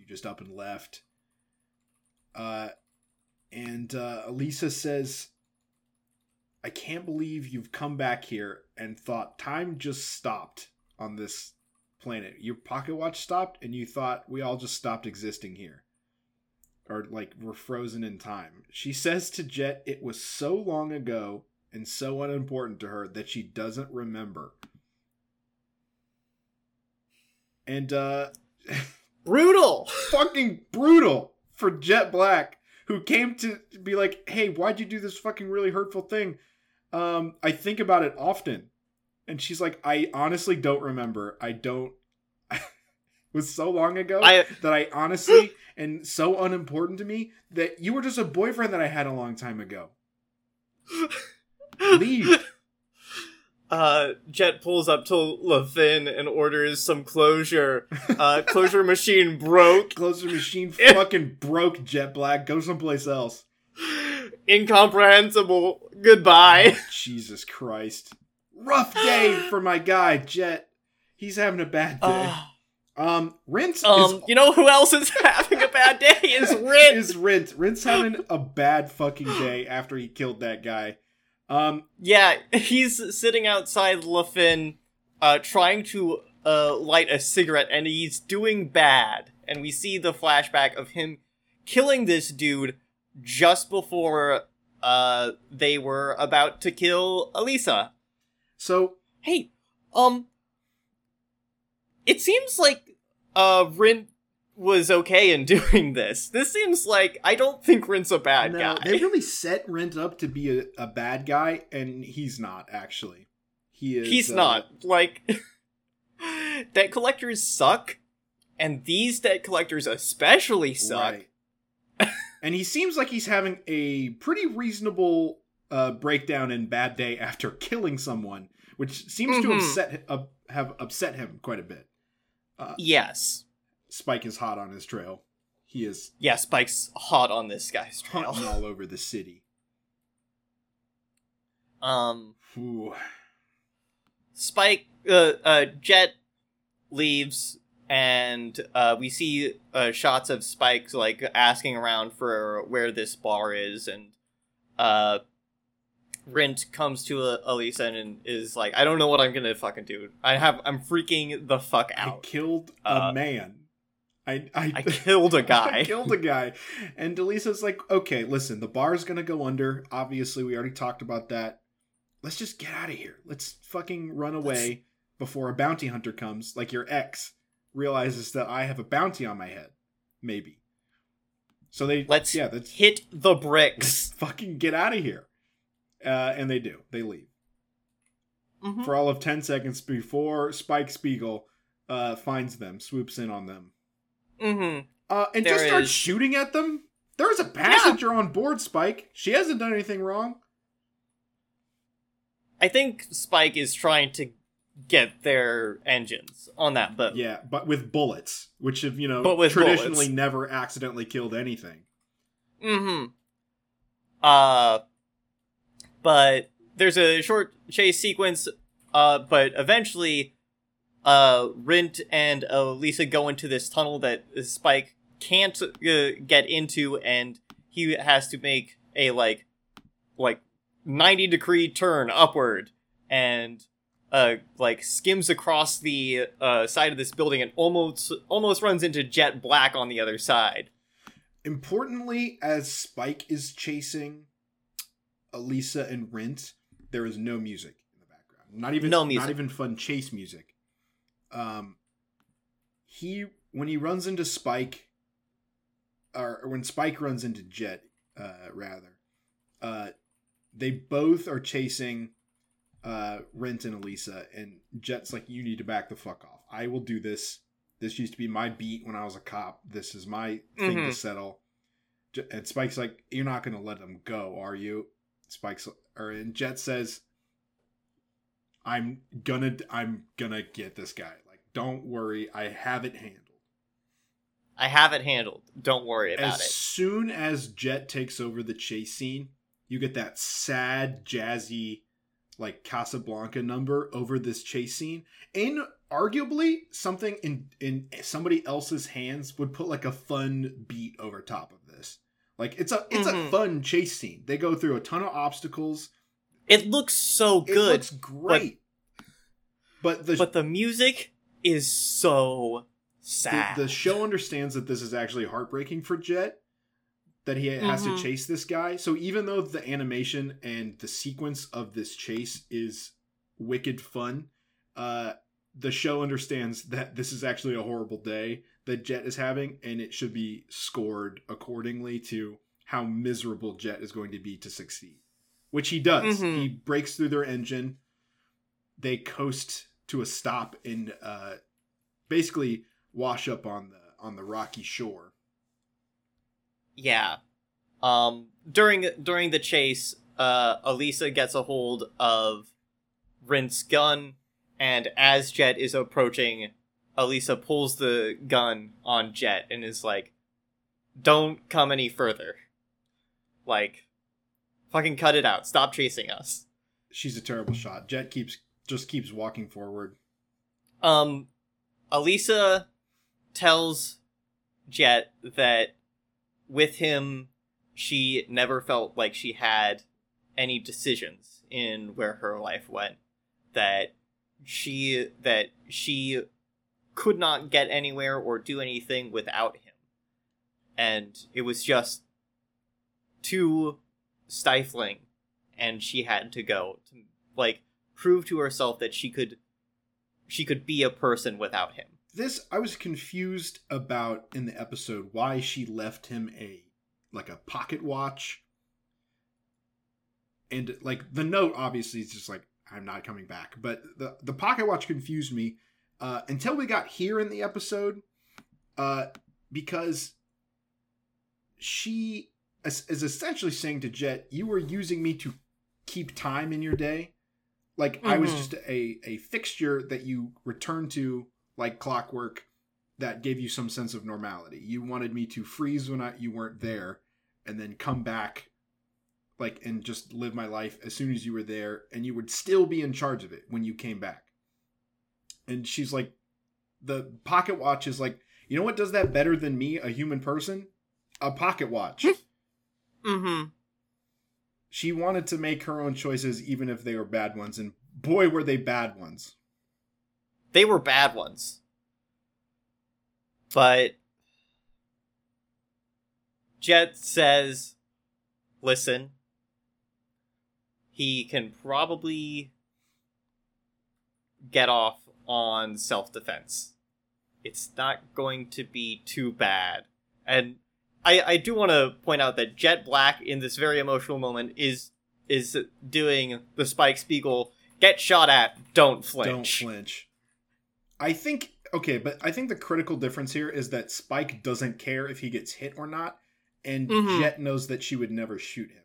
you just up and left. Uh and uh Elisa says I can't believe you've come back here and thought time just stopped on this planet. Your pocket watch stopped and you thought we all just stopped existing here. Or like we're frozen in time. She says to Jet it was so long ago and so unimportant to her that she doesn't remember. And uh <laughs> Brutal. fucking brutal for Jet Black, who came to be like, "Hey, why'd you do this fucking really hurtful thing?" Um, I think about it often, and she's like, "I honestly don't remember. I don't." <laughs> it was so long ago I that I honestly <laughs> and so unimportant to me that you were just a boyfriend that I had a long time ago. <laughs> Leave. Uh Jet pulls up to LaFin and orders some closure. Uh <laughs> closure machine broke. Closure machine <laughs> fucking broke. Jet Black. Go someplace else. Incomprehensible. Goodbye. Jesus Christ. Rough day <gasps> for my guy, Jet. He's having a bad day. Uh, um, Rince um, you know who else is <laughs> having a bad day? Is is, Rin. is Rince. Rince having a bad fucking day after he killed that guy. Um, Yeah, he's sitting outside LaFin, uh, trying to uh light a cigarette, and he's doing bad. And we see the flashback of him killing this dude just before uh they were about to kill Elisa. so Hey, um, it seems like uh Rin was okay in <laughs> doing this. This seems like I don't think Rent's a bad no, guy. they really set Rent up to be a, a bad guy, and he's not actually. He is. He's uh, not. Like <laughs> debt collectors suck, and these debt collectors especially suck. Right. and he seems like he's having a pretty reasonable uh, breakdown and bad day after <laughs> killing someone, which seems to Mhm. upset uh, have upset him quite a bit. Uh, Yes. Spike is hot on his trail. He is Yeah, Spike's hot on this guy's trail. hunting all over the city. <laughs> Um Ooh. Spike uh uh Jet leaves and uh we see uh shots of Spike like asking around for where this bar is and uh Rhint comes to uh, Elisa and is like, I don't know what I'm gonna fucking do. I have I'm freaking the fuck out. I killed a Uh, man. I I, I killed a <laughs> guy. I killed a guy. And Delisa's like, okay, listen, the bar's gonna go under. Obviously, we already talked about that. Let's just get out of here. Let's fucking run away before a bounty hunter comes, like your ex realizes that I have a bounty on my head. Maybe. So they Let's yeah, let's, hit the bricks. fucking get out of here. Uh, and they do. They leave. Mhm. For all of 10 seconds before Spike Spiegel uh, finds them, swoops in on them. Mm-hmm. Uh, and There just starts is- shooting at them. There's a passenger on board, Spike. She hasn't done anything wrong. I think Spike is trying to get their engines on that boat. Yeah, but with bullets, which have you know But with traditionally bullets. never accidentally killed anything. Mm-hmm. Uh, but there's a short chase sequence. Uh, but eventually, uh, Rhint and uh, Lisa go into this tunnel that Spike can't uh, get into, and he has to make a like, like ninety degree turn upward, and uh, like skims across the uh side of this building and almost almost runs into Jet Black on the other side. Importantly, as Spike is chasing Elisa and Rhint, there is no music in the background. Not even No music. Not even fun chase music. Um, he when he runs into Spike, or when Spike runs into Jet, uh, rather, uh, they both are chasing uh Rent and Elisa, and Jet's like, "You need to back the fuck off. I will do this. This used to be my beat when I was a cop. This is my thing Mhm. to settle." And Spike's like, "You're not gonna let them go, are you?" Spike's or and Jet says, "I'm gonna, I'm gonna get this guy. Like, don't worry, I have it handled." I have it handled. Don't worry about as it. As soon as Jet takes over the chase scene, you get that sad, jazzy, like Casablanca number over this chase scene. And arguably, something in in somebody else's hands would put like a fun beat over top of this. Like it's a it's a Mhm. fun chase scene. They go through a ton of obstacles. It looks so good. It good, looks great. But, the but the music is so sad. the show understands that this is actually heartbreaking for Jet that he has Mhm. to chase this guy. So even though the animation and the sequence of this chase is wicked fun, uh, the show understands that this is actually a horrible day that Jet is having, and it should be scored accordingly to how miserable Jet is going to be to succeed. Which he does. Mhm. He breaks through their engine. They coast to a stop and uh, basically wash up on the on the rocky shore. yeah. Um. During during the chase, uh, Elisa gets a hold of Rhint's gun, and as Jet is approaching, Elisa pulls the gun on Jet and is like, "Don't come any further. Like, fucking cut it out. Stop chasing us." She's a terrible shot. Jet keeps just keeps walking forward. Um, Elisa tells Jet that with him, she never felt like she had any decisions in where her life went. That she that she could not get anywhere or do anything without him, and it was just too stifling, and she had to go to like prove to herself that she could she could be a person without him. This I was confused about in the episode why she left him a like a pocket watch. And like the note obviously is just like I'm not coming back, but the the pocket watch confused me uh until we got here in the episode uh because she is, essentially saying to Jet, you were using me to keep time in your day. Like I was Mhm. just a a fixture that you returned to like clockwork that gave you some sense of normality. You wanted me to freeze when I, you weren't there and then come back like and just live my life as soon as you were there and you would still be in charge of it when you came back. And she's like the pocket watch is like, "You know what does that better than me, a human person? A pocket watch." <laughs> Mm-hmm. she wanted to make her own choices even if they were bad ones and boy were they bad ones. They were bad ones. But Jet says, listen, he can probably get off on self defense. It's not going to be too bad. And I, I do want to point out that Jet Black in this very emotional moment is is doing the Spike Spiegel get shot at, don't flinch. Don't flinch. I think okay, but I think the critical difference here is that Spike doesn't care if he gets hit or not, and Mhm. Jet knows that she would never shoot him.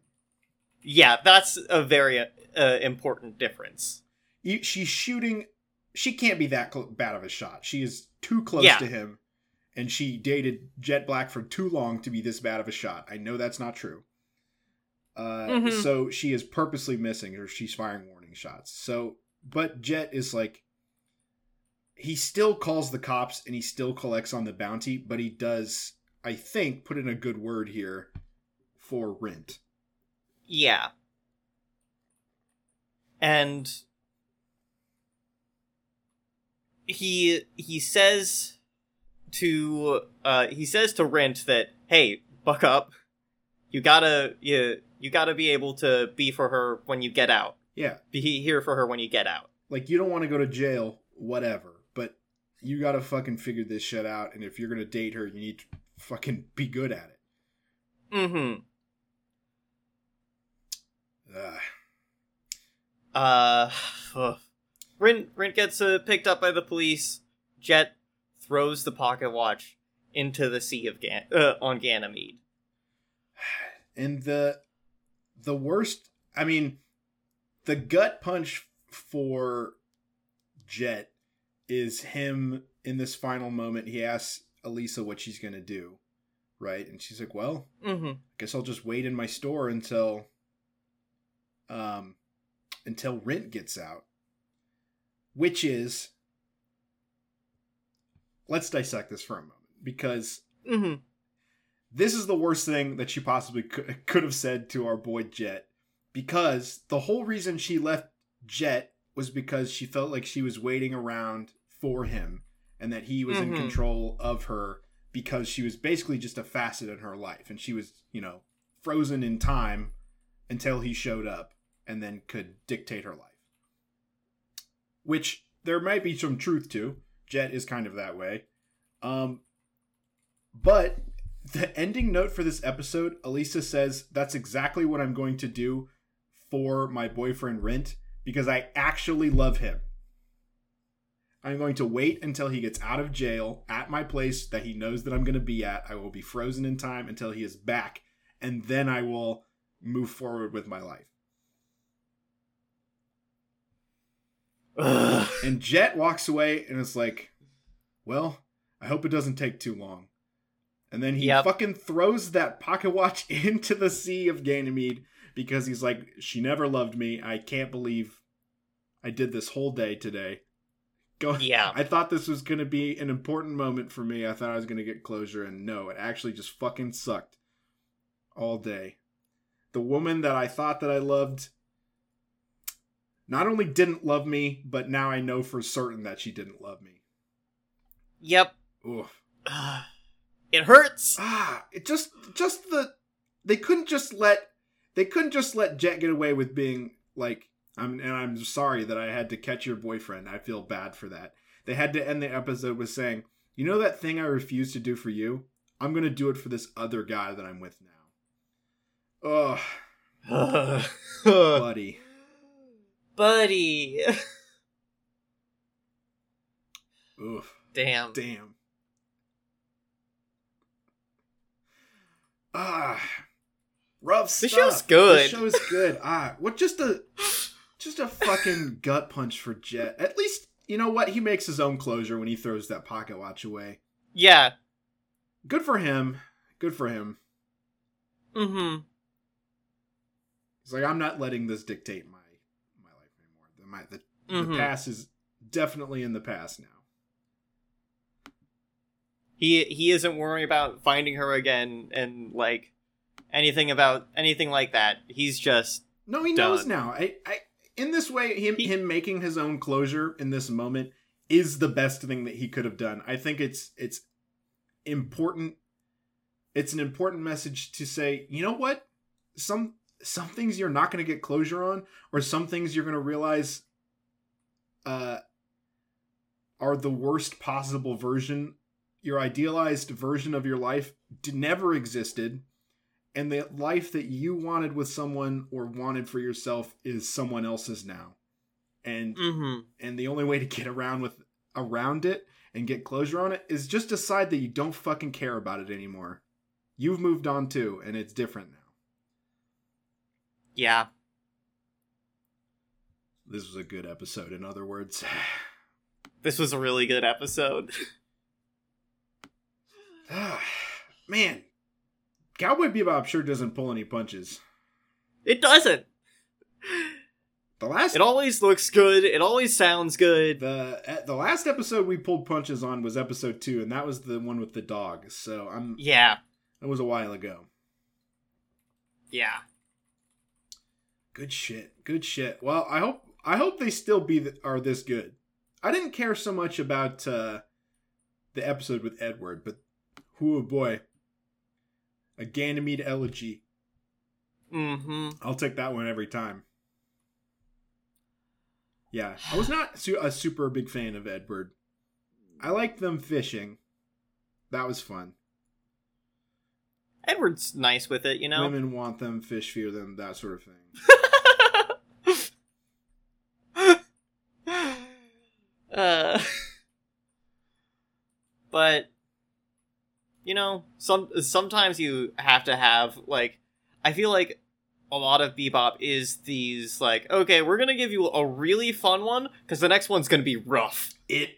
Yeah, that's a very uh, important difference. You- She's shooting she can't be that cl- bad of a shot. She is too close Yeah. to him, and she dated Jet Black for too long to be this bad of a shot. I know that's not true. Uh, Mhm. So she is purposely missing, or she's firing warning shots. So, but Jet is like, he still calls the cops and he still collects on the bounty, but he does, I think, put in a good word here for Rent. Yeah. And he he says to uh he says to Rhint that hey, buck up. You gotta you you gotta be able to be for her when you get out. Yeah, Be here for her when you get out. like you don't want to go to jail, whatever, but you got to fucking figure this shit out. And if you're gonna date her, you need to fucking be good at it. Mm-hmm. Ugh. Uh, ugh. <sighs> Rhint Rhint gets uh, picked up by the police. Jet throws the pocket watch into the sea of Gan- uh, on Ganymede. And the the worst, I mean, the gut punch for Jet is him in this final moment. He asks Alisa what she's gonna do, right? And she's like, "Well, Mm-hmm. guess I'll just wait in my store until um until Rhint gets out which is let's dissect this for a moment because Mm-hmm. this is the worst thing that she possibly could, could have said to our boy Jet because the whole reason she left Jet was because she felt like she was waiting around for him and that he was in Mhm. control of her because she was basically just a facet in her life and she was, you know, frozen in time until he showed up and then could dictate her life. Which there might be some truth to. Jet is kind of that way. Um but the ending note for this episode, Alisa says that's exactly what I'm going to do for my boyfriend Rhint because I actually love him. I'm going to wait until he gets out of jail at my place that he knows that I'm going to be at. I will be frozen in time until he is back, and then I will move forward with my life. Ugh. And Jet walks away and is like, Well, I hope it doesn't take too long. And then he Yep. fucking throws that pocket watch <laughs> into the sea of Ganymede because he's like, She never loved me. I can't believe I did this whole day today. Go Yeah. I thought this was gonna be an important moment for me. I thought I was gonna get closure, and no, it actually just fucking sucked all day. The woman that I thought that I loved not only didn't love me, but now I know for certain that she didn't love me. Yep. Oof. <sighs> It hurts. Ah, it just just the they couldn't just let they couldn't just let Jet get away with being like I'm and I'm sorry that I had to catch your boyfriend. I feel bad for that. They had to end the episode with saying, "You know that thing I refused to do for you? I'm going to do it for this other guy that I'm with now." Ugh, <sighs> Ugh. buddy. Buddy. Oof. Damn. Damn. Ah, rough The stuff. show's good. The show's good. Ah, what? Just a, just a fucking gut punch for Jet. At least you know what? He makes his own closure when he throws that pocket watch away. Yeah. Good for him. Good for him. Mm-hmm. He's like, I'm not letting this dictate my my life The my the, mm-hmm. past is definitely in the past now. He he isn't worrying about finding her again and like anything about anything like that. He's just No, he knows now. I, I in this way, him He- him making his own closure in this moment is the best thing that he could have done. I think it's it's important. It's an important message to say, you know what? Some some things you're not going to get closure on, or some things you're going to realize uh, are the worst possible version. Your idealized version of your life d- never existed and the life that you wanted with someone or wanted for yourself is someone else's now and mm-hmm. and the only way to get around with around it and get closure on it is just decide that you don't fucking care about it anymore you've moved on too and it's different now Yeah. this was a good episode in other words <sighs> This was a really good episode. <laughs> <sighs> Man, Cowboy Bebop sure doesn't pull any punches. It doesn't. The last It always looks good. It always sounds good. the eh, the last episode we pulled punches on was episode two, and that was the one with the dog. So I'm Yeah. that was a while ago. Yeah. Good shit. Good shit. Well, I hope I hope they still be th- are this good. I didn't care so much about uh, the episode with Edward, but whoo boy, a Ganymede elegy. Mm-hmm. I'll take that one every time. Yeah, I was not su- a super big fan of Edward. I liked them fishing. That was fun. Edward's nice with it, you know? Women want them, fish fear them, that sort of thing. <laughs> uh, but you know, some sometimes you have to have like I feel like a lot of bebop is these like okay, we're gonna give you a really fun one because the next one's gonna be rough. It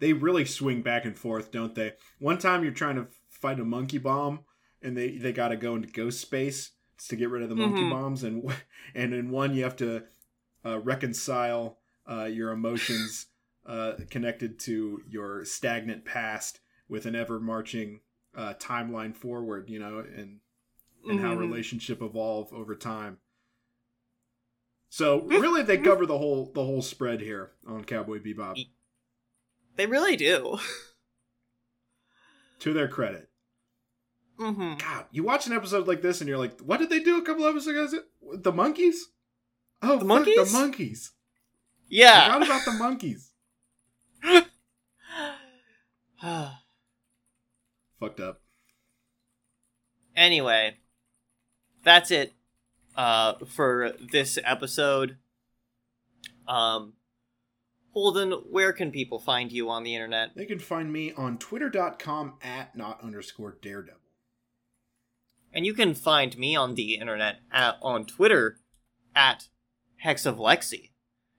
they really swing back and forth, don't they? One time you're trying to fight a monkey bomb, and they they got to go into ghost space to get rid of the monkey Mhm. bombs, and and in one you have to uh, reconcile uh, your emotions uh, connected to your stagnant past with an ever marching uh, timeline forward. You know, and and how Mhm. relationship evolve over time. So really, they cover the whole the whole spread here on Cowboy Bebop. They really do. <laughs> To their credit, hmm God, you watch an episode like this and you're like, what did they do a couple episodes ago? The monkeys? Oh, The fuck, monkeys? The monkeys. Yeah. Forgot about the monkeys. <laughs> Fucked up. anyway, that's it uh, for this episode. Um, Holden, where can people find you on the internet? They can find me on twitter.com at not underscore daredevil. And you can find me on the internet at, on Twitter at Hex of Lexi.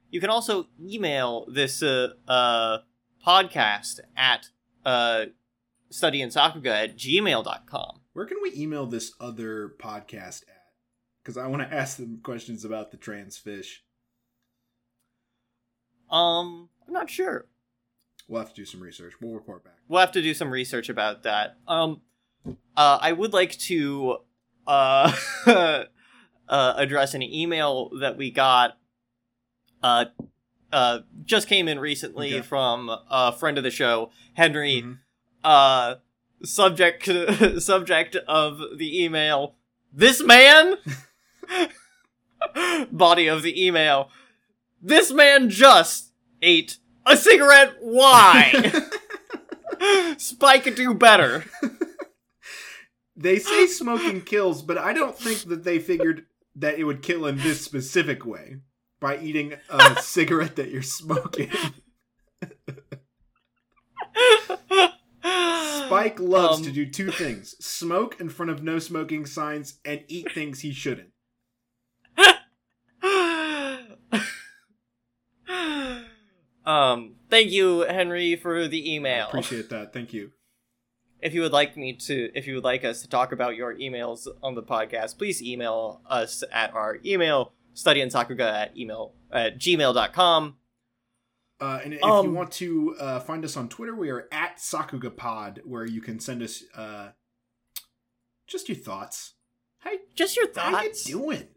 You can also email this uh, uh, podcast at uh, studyinsakuga at gmail.com. Where can we email this other podcast at? Because I want to <laughs> ask them questions about the trans fish. Um, I'm not sure. We'll have to do some research. We'll report back. We'll have to do some research about that. Um, uh, I would like to uh, <laughs> uh, address an email that we got. Uh, uh, just came in recently Okay. from a friend of the show, Henry. Mhm. Uh, subject <laughs> subject of the email: This man. <laughs> Body of the email: This man just ate a cigarette. Why? Spike could do better. They say smoking kills, but I don't think that they figured that it would kill in this specific way by eating a cigarette that you're smoking. Spike loves Um, to do two things smoke in front of no smoking signs and eat things he shouldn't. um, thank you, Henry, for the I email. appreciate that. Thank you. If you would like me to, if you would like us to talk about your emails on the podcast, please email us at our email studyinsakuga at email at gmail.com. Uh, and if Um, you want to uh, find us on Twitter, we are at Sakuga Pod, where you can send us uh, just your thoughts. How, Just your thoughts. how you doing?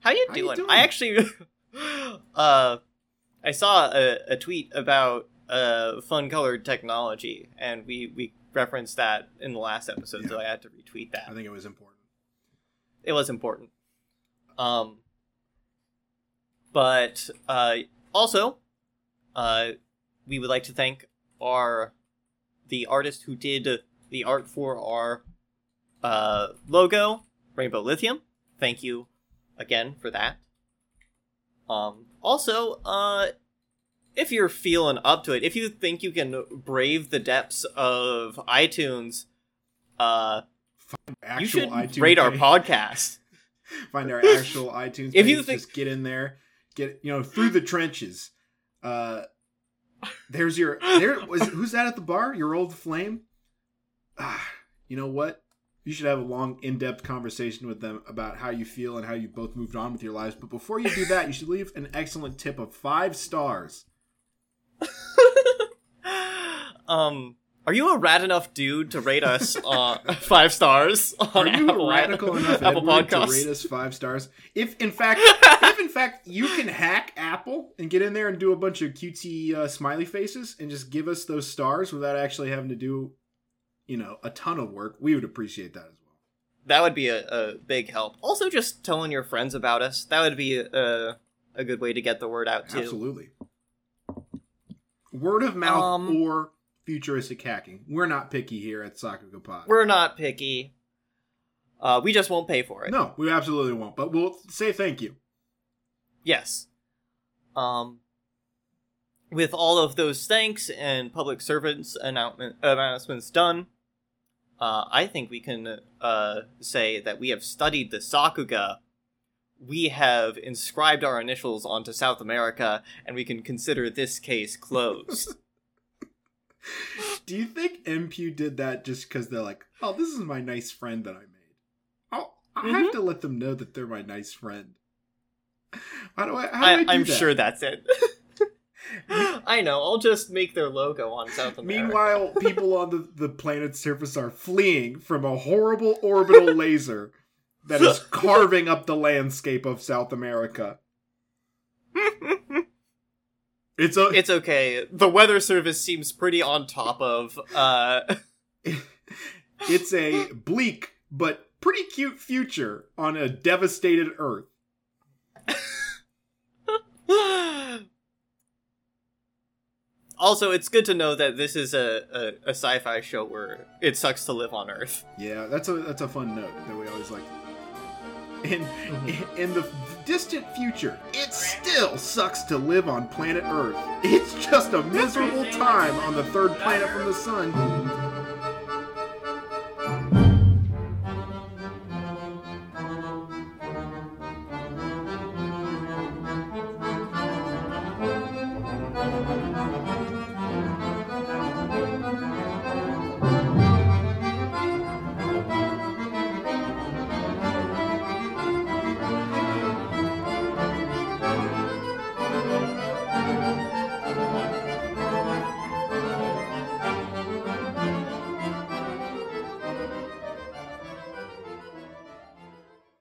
How you How you doing? doing? I actually, <laughs> uh, I saw a, a tweet about uh fun colored technology, and we we referenced that in the last episode, so I had to retweet that. I think it was important. it was important. Um, but uh, also, uh, we would like to thank our the artist who did the art for our uh, logo, Rainbow Lithium. Thank you again for that. Um, also, uh, if you're feeling up to it, if you think you can brave the depths of iTunes, uh, Actual you should iTunes rate our page. podcast. <laughs> Find our <laughs> actual iTunes. If you think- just get in there, get you know through the trenches. Uh, There's your there was who's that at the bar? Your old flame? Ah, you know what? You should have a long, in-depth conversation with them about how you feel and how you both moved on with your lives. But before you do that, you should leave an excellent tip of five stars. <laughs> um, are you a rad enough dude to rate us uh, <laughs> five stars on Are you Apple, radical enough Apple Edward, to rate us five stars? If in <laughs> fact, if in fact you can hack Apple and get in there and do a bunch of cutesy uh, smiley faces and just give us those stars without actually having to do, you know, a ton of work, we would appreciate that as well. That would be a, a big help. Also, just telling your friends about us. That would be a, a good way to get the word out too. Absolutely. Word of mouth Um, or futuristic hacking. We're not picky here at Sakuga Pod. We're not picky. Uh, we just won't pay for it. no, we absolutely won't. But we'll say thank you. Yes. Um, with all of those thanks and public servants announcement, announcements done, uh, I think we can uh, say that we have studied the Sakuga. We have inscribed our initials onto South America, and we can consider this case closed. <laughs> Do you think MPU did that just because they're like, oh, this is my nice friend that I made? Oh, I have Mhm. to let them know that they're my nice friend. How do I? How do I, I, do I'm that? sure that's it. <laughs> I know. I'll just make their logo on South America. Meanwhile, people on the, the planet's surface are fleeing from a horrible orbital <laughs> laser that is <laughs> carving up the landscape of South America. <laughs> It's a it's okay. The weather service seems pretty on top of. Uh, <laughs> it's a bleak but pretty cute future on a devastated Earth. also, it's good to know that this is a, a, a sci-fi show where it sucks to live on Earth. Yeah, that's a that's a fun note that we always like. In mm-hmm. in the distant future, it still sucks to live on planet Earth. It's just a miserable time on the third planet from the sun.